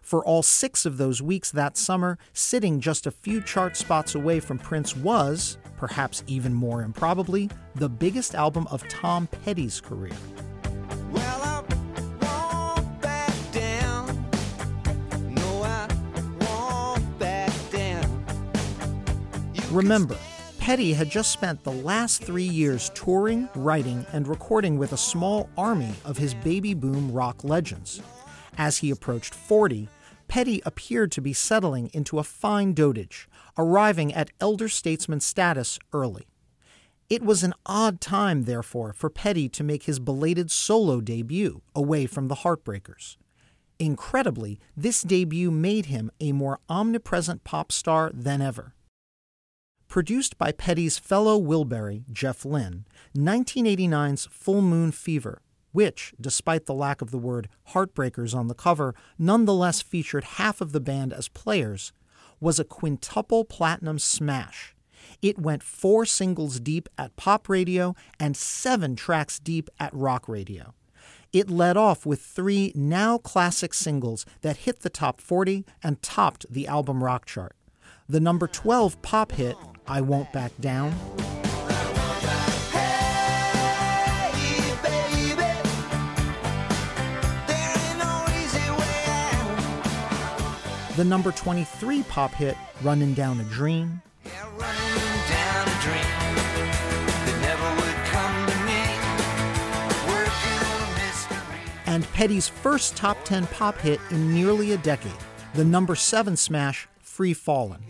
For all six of those weeks that summer, sitting just a few chart spots away from Prince was, perhaps even more improbably, the biggest album of Tom Petty's career. Remember, Petty had just spent the last three years touring, writing, and recording with a small army of his baby boom rock legends. As he approached 40, Petty appeared to be settling into a fine dotage, arriving at elder statesman status early. It was an odd time, therefore, for Petty to make his belated solo debut away from the Heartbreakers. Incredibly, this debut made him a more omnipresent pop star than ever. Produced by Petty's fellow Wilbury, Jeff Lynne, 1989's Full Moon Fever, which, despite the lack of the word Heartbreakers on the cover, nonetheless featured half of the band as players, was a quintuple platinum smash. It went four singles deep at pop radio and seven tracks deep at rock radio. It led off with three now classic singles that hit the top 40 and topped the album rock chart. The number 12 pop hit, I Won't Back Down. The number 23 pop hit, Running Down a Dream. And Petty's first top 10 pop hit in nearly a decade, the number 7 smash, Free Fallin'.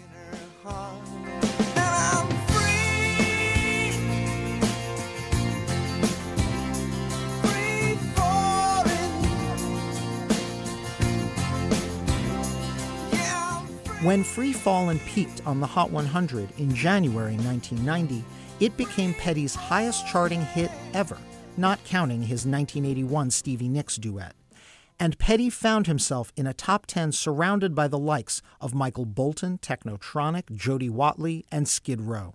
When Free Fallin' peaked on the Hot 100 in January 1990, it became Petty's highest charting hit ever, not counting his 1981 Stevie Nicks duet. And Petty found himself in a top 10 surrounded by the likes of Michael Bolton, Technotronic, Jody Watley, and Skid Row.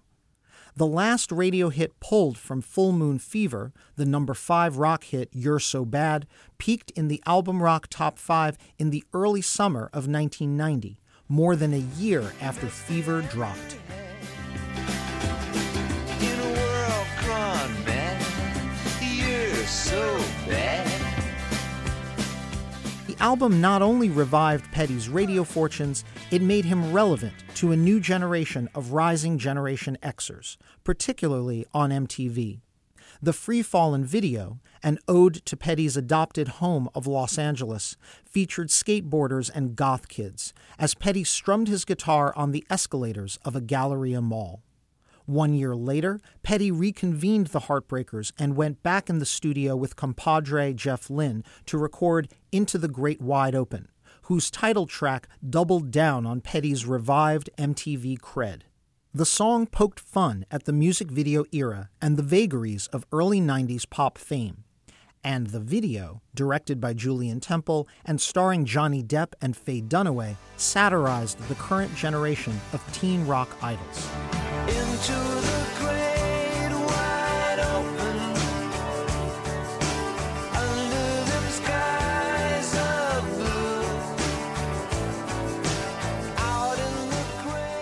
The last radio hit pulled from Full Moon Fever, the number 5 rock hit You're So Bad, peaked in the album rock top 5 in the early summer of 1990 more than a year after Fever dropped. So the album not only revived Petty's radio fortunes, it made him relevant to a new generation of rising Generation Xers, particularly on MTV. The Free Fallin' video, an ode to Petty's adopted home of Los Angeles, featured skateboarders and goth kids as Petty strummed his guitar on the escalators of a Galleria mall. One year later, Petty reconvened the Heartbreakers and went back in the studio with compadre Jeff Lynne to record Into the Great Wide Open, whose title track doubled down on Petty's revived MTV cred. The song poked fun at the music video era and the vagaries of early 90s pop fame. And the video, directed by Julien Temple and starring Johnny Depp and Faye Dunaway, satirized the current generation of teen rock idols.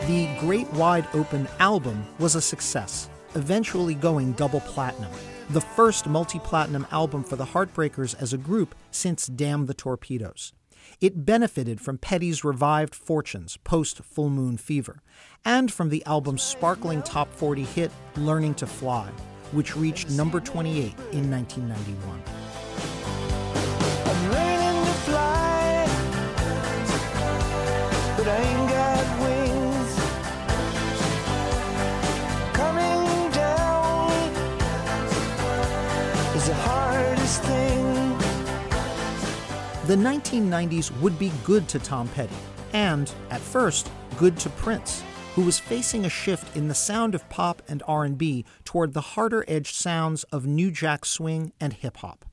The Great Wide Open album was a success, eventually going double platinum, the first multi platinum album for the Heartbreakers as a group since Damn the Torpedoes. It benefited from Petty's revived fortunes post Full Moon Fever, and from the album's sparkling top 40 hit Learning to Fly, which reached number 28 in 1991. The 1990s would be good to Tom Petty, and, at first, good to Prince, who was facing a shift in the sound of pop and R&B toward the harder-edged sounds of new jack swing and hip hop.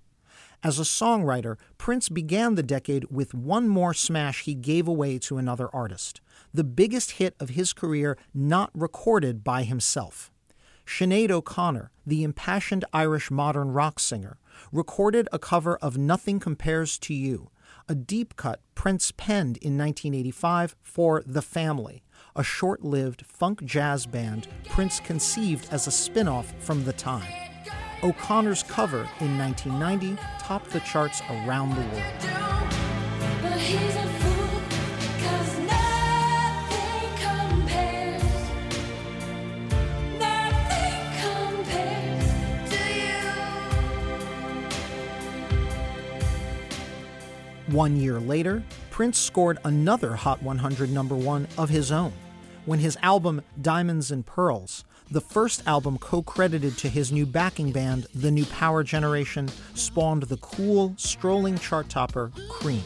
As a songwriter, Prince began the decade with one more smash he gave away to another artist, the biggest hit of his career not recorded by himself. Sinead O'Connor, the impassioned Irish modern rock singer, recorded a cover of Nothing Compares to You, a deep cut Prince penned in 1985 for The Family, a short lived funk jazz band Prince conceived as a spin off from The Time. O'Connor's cover in 1990 topped the charts around the world. One year later, Prince scored another Hot 100 number one of his own when his album Diamonds and Pearls, the first album co credited to his new backing band, The New Power Generation, spawned the cool, strolling chart topper Cream.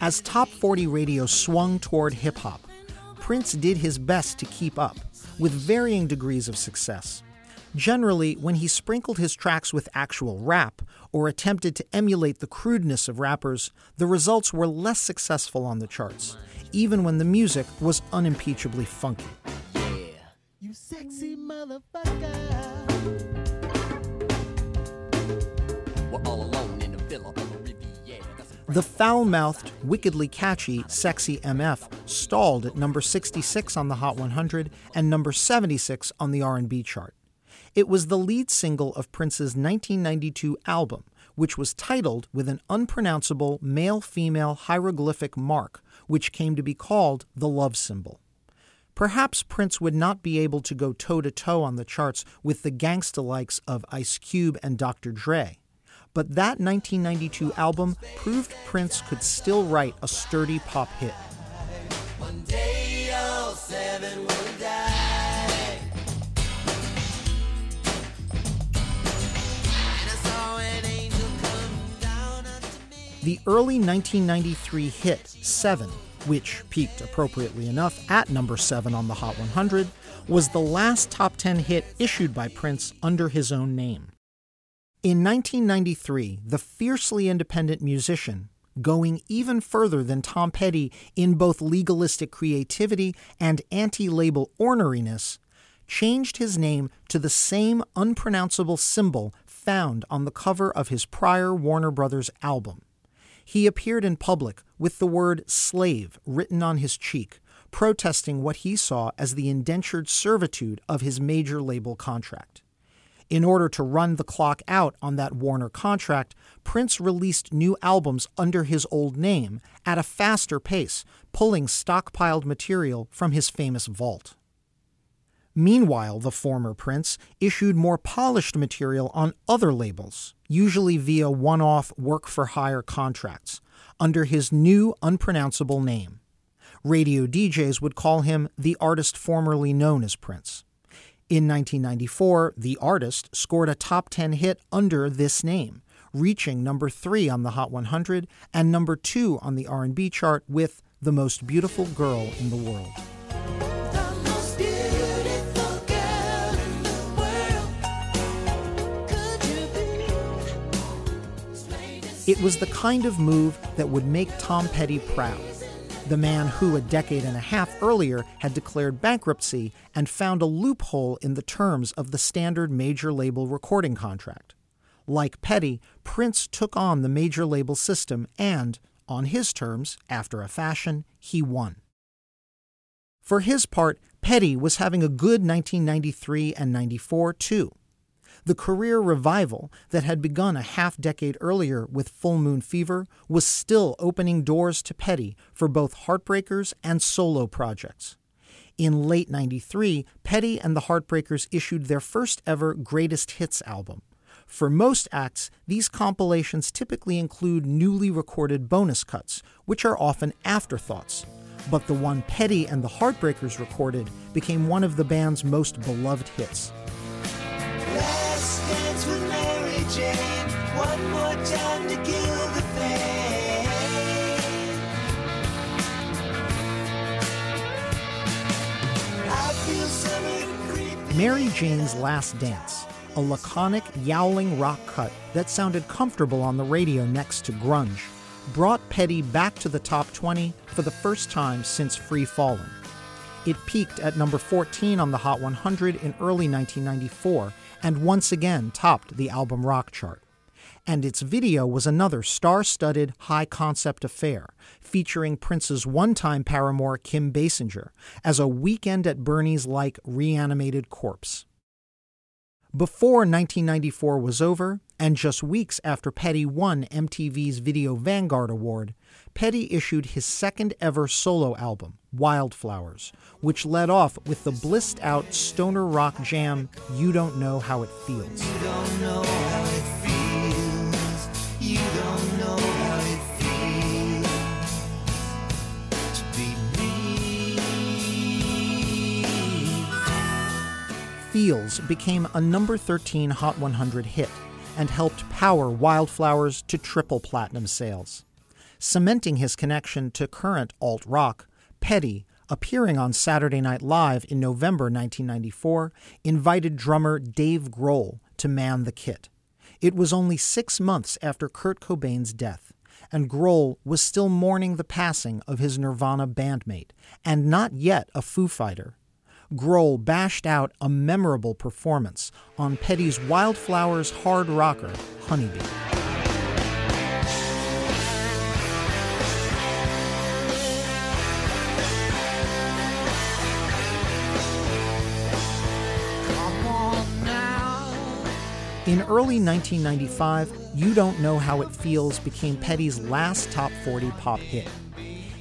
As Top 40 radio swung toward hip hop, Prince did his best to keep up, with varying degrees of success. Generally, when he sprinkled his tracks with actual rap or attempted to emulate the crudeness of rappers, the results were less successful on the charts, even when the music was unimpeachably funky. Yeah. The foul mouthed, wickedly catchy Sexy MF stalled at number 66 on the Hot 100 and number 76 on the R&B chart. It was the lead single of Prince's 1992 album, which was titled with an unpronounceable male female hieroglyphic mark, which came to be called the love symbol. Perhaps Prince would not be able to go toe to toe on the charts with the gangsta likes of Ice Cube and Dr. Dre but that 1992 album proved Prince could still write a sturdy pop hit. The early 1993 hit, Seven, which peaked appropriately enough at number 7 on the Hot 100, was the last top 10 hit issued by Prince under his own name. In 1993, the fiercely independent musician, going even further than Tom Petty in both legalistic creativity and anti label orneriness, changed his name to the same unpronounceable symbol found on the cover of his prior Warner Brothers album. He appeared in public with the word slave written on his cheek, protesting what he saw as the indentured servitude of his major label contract. In order to run the clock out on that Warner contract, Prince released new albums under his old name at a faster pace, pulling stockpiled material from his famous vault. Meanwhile, the former Prince issued more polished material on other labels, usually via one off work for hire contracts, under his new unpronounceable name. Radio DJs would call him the artist formerly known as Prince. In 1994, the artist scored a top 10 hit under this name, reaching number 3 on the Hot 100 and number 2 on the R&B chart with The Most Beautiful Girl in the World. It was the kind of move that would make Tom Petty proud the man who a decade and a half earlier had declared bankruptcy and found a loophole in the terms of the standard major label recording contract. Like Petty, Prince took on the major label system and, on his terms, after a fashion, he won. For his part, Petty was having a good 1993 and 94 too. The career revival that had begun a half decade earlier with Full Moon Fever was still opening doors to Petty for both Heartbreakers and solo projects. In late 93, Petty and the Heartbreakers issued their first ever Greatest Hits album. For most acts, these compilations typically include newly recorded bonus cuts, which are often afterthoughts. But the one Petty and the Heartbreakers recorded became one of the band's most beloved hits. One more time to kill the pain. Mary Jane's Last Dance, a laconic, yowling rock cut that sounded comfortable on the radio next to grunge, brought Petty back to the top 20 for the first time since Free Fallin'. It peaked at number 14 on the Hot 100 in early 1994 and once again topped the album rock chart. And its video was another star studded, high concept affair, featuring Prince's one time paramour Kim Basinger as a weekend at Bernie's like reanimated corpse. Before 1994 was over, and just weeks after Petty won MTV's Video Vanguard Award, Petty issued his second ever solo album, Wildflowers, which led off with the blissed out stoner rock jam You Don't Know How It Feels. Feels became a number 13 Hot 100 hit and helped power Wildflowers to triple platinum sales cementing his connection to current alt rock, Petty, appearing on Saturday Night Live in November 1994, invited drummer Dave Grohl to man the kit. It was only six months after Kurt Cobain's death, and Grohl was still mourning the passing of his Nirvana bandmate, and not yet a Foo Fighter. Grohl bashed out a memorable performance on Petty's Wildflowers hard rocker, Honeybee. In early 1995, You Don't Know How It Feels became Petty's last top 40 pop hit.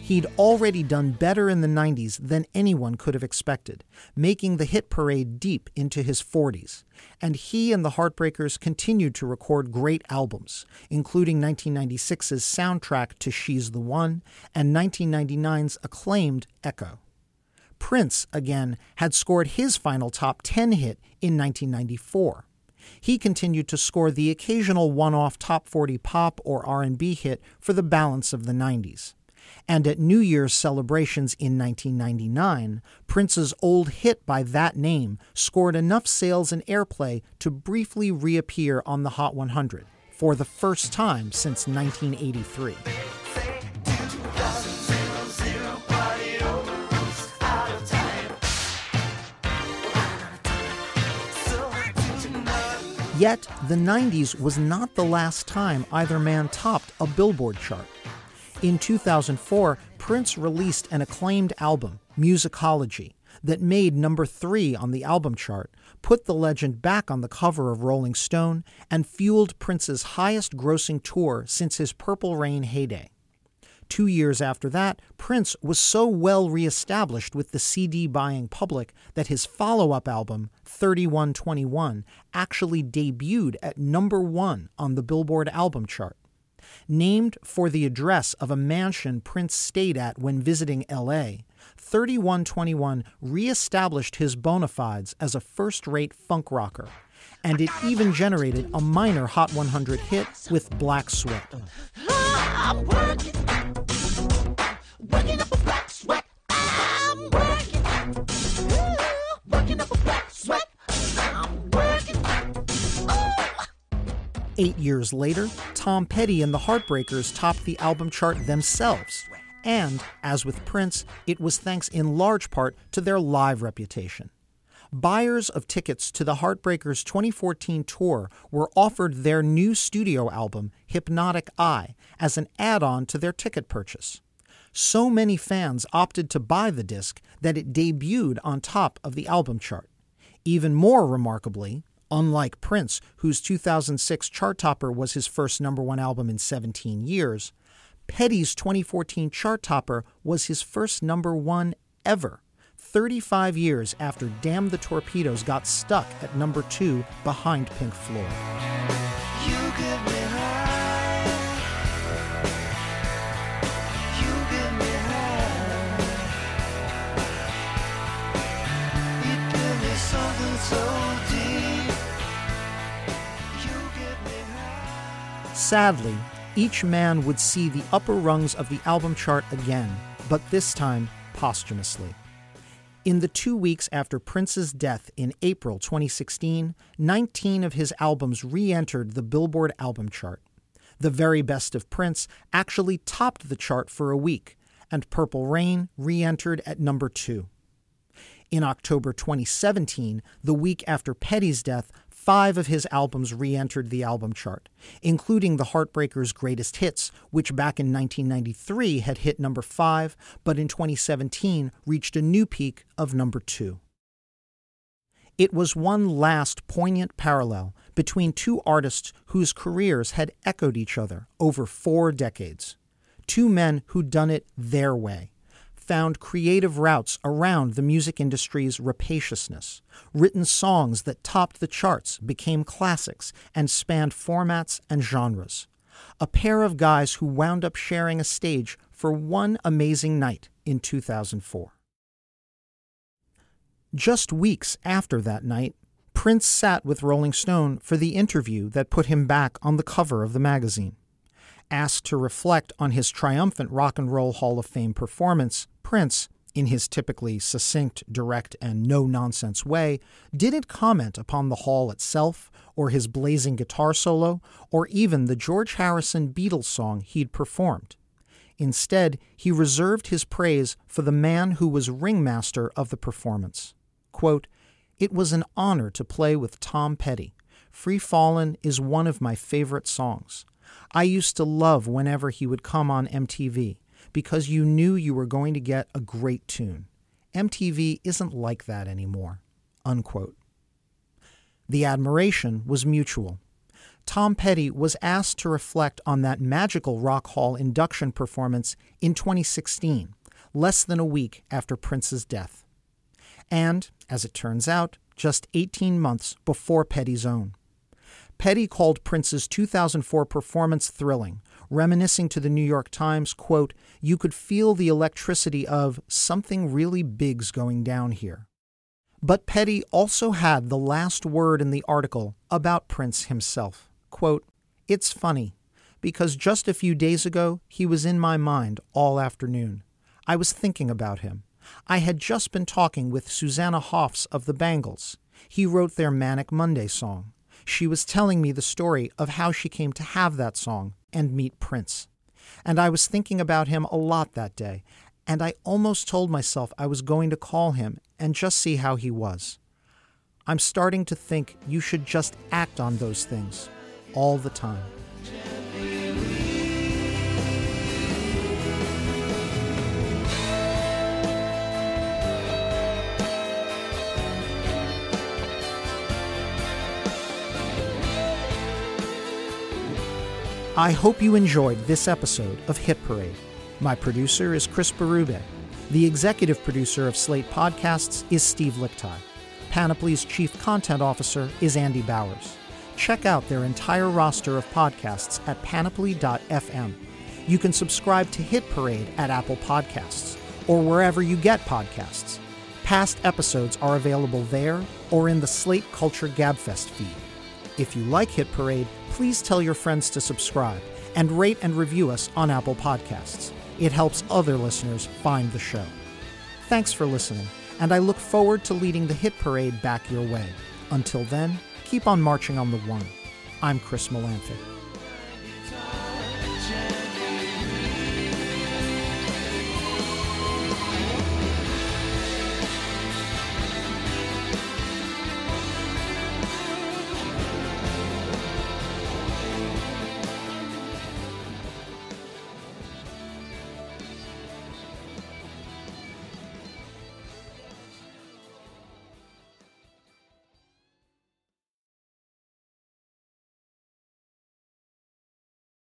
He'd already done better in the 90s than anyone could have expected, making the hit parade deep into his 40s. And he and the Heartbreakers continued to record great albums, including 1996's soundtrack to She's the One and 1999's acclaimed Echo. Prince, again, had scored his final top 10 hit in 1994 he continued to score the occasional one-off top 40 pop or R&B hit for the balance of the 90s. And at New Year's celebrations in 1999, Prince's old hit by that name scored enough sales and airplay to briefly reappear on the Hot 100 for the first time since 1983. Yet, the 90s was not the last time either man topped a Billboard chart. In 2004, Prince released an acclaimed album, Musicology, that made number three on the album chart, put the legend back on the cover of Rolling Stone, and fueled Prince's highest grossing tour since his Purple Rain heyday. Two years after that, Prince was so well reestablished with the CD buying public that his follow up album, 3121, actually debuted at number one on the Billboard album chart. Named for the address of a mansion Prince stayed at when visiting LA, 3121 reestablished his bona fides as a first rate funk rocker, and it even generated a minor Hot 100 hit with Black Sweat. Eight years later, Tom Petty and the Heartbreakers topped the album chart themselves. And, as with Prince, it was thanks in large part to their live reputation. Buyers of tickets to the Heartbreakers 2014 tour were offered their new studio album, Hypnotic Eye, as an add on to their ticket purchase. So many fans opted to buy the disc that it debuted on top of the album chart. Even more remarkably, Unlike Prince, whose 2006 chart topper was his first number one album in 17 years, Petty's 2014 chart topper was his first number one ever, 35 years after Damn the Torpedoes got stuck at number two behind Pink Floyd. Sadly, each man would see the upper rungs of the album chart again, but this time posthumously. In the two weeks after Prince's death in April 2016, 19 of his albums re entered the Billboard album chart. The very best of Prince actually topped the chart for a week, and Purple Rain re entered at number two. In October 2017, the week after Petty's death, Five of his albums re entered the album chart, including the Heartbreakers' Greatest Hits, which back in 1993 had hit number five, but in 2017 reached a new peak of number two. It was one last poignant parallel between two artists whose careers had echoed each other over four decades. Two men who'd done it their way found creative routes around the music industry's rapaciousness. Written songs that topped the charts became classics and spanned formats and genres. A pair of guys who wound up sharing a stage for one amazing night in 2004. Just weeks after that night, Prince sat with Rolling Stone for the interview that put him back on the cover of the magazine. Asked to reflect on his triumphant Rock and Roll Hall of Fame performance, Prince, in his typically succinct, direct, and no nonsense way, didn't comment upon the hall itself, or his blazing guitar solo, or even the George Harrison Beatles song he'd performed. Instead, he reserved his praise for the man who was ringmaster of the performance. Quote, It was an honor to play with Tom Petty. Free Fallin' is one of my favorite songs. I used to love whenever he would come on MTV because you knew you were going to get a great tune. MTV isn't like that anymore. Unquote. The admiration was mutual. Tom Petty was asked to reflect on that magical Rock Hall induction performance in 2016, less than a week after Prince's death. And, as it turns out, just 18 months before Petty's own. Petty called Prince's 2004 performance thrilling, reminiscing to the New York Times, quote, you could feel the electricity of something really big's going down here. But Petty also had the last word in the article about Prince himself. Quote, It's funny, because just a few days ago he was in my mind all afternoon. I was thinking about him. I had just been talking with Susanna Hoffs of the Bangles. He wrote their Manic Monday song. She was telling me the story of how she came to have that song and meet Prince. And I was thinking about him a lot that day, and I almost told myself I was going to call him and just see how he was. I'm starting to think you should just act on those things all the time. I hope you enjoyed this episode of Hit Parade. My producer is Chris Berube. The executive producer of Slate Podcasts is Steve Lickteig. Panoply's chief content officer is Andy Bowers. check out their entire roster of podcasts at panoply.fm. You can subscribe to Hit Parade at Apple Podcasts or wherever you get podcasts. Past episodes are available there or in the Slate Culture Gabfest feed. If you like Hit Parade, please tell your friends to subscribe and rate and review us on Apple Podcasts. It helps other listeners find the show. Thanks for listening, and I look forward to leading the Hit Parade back your way. Until then, keep on marching on the one. I'm Chris Molanphy.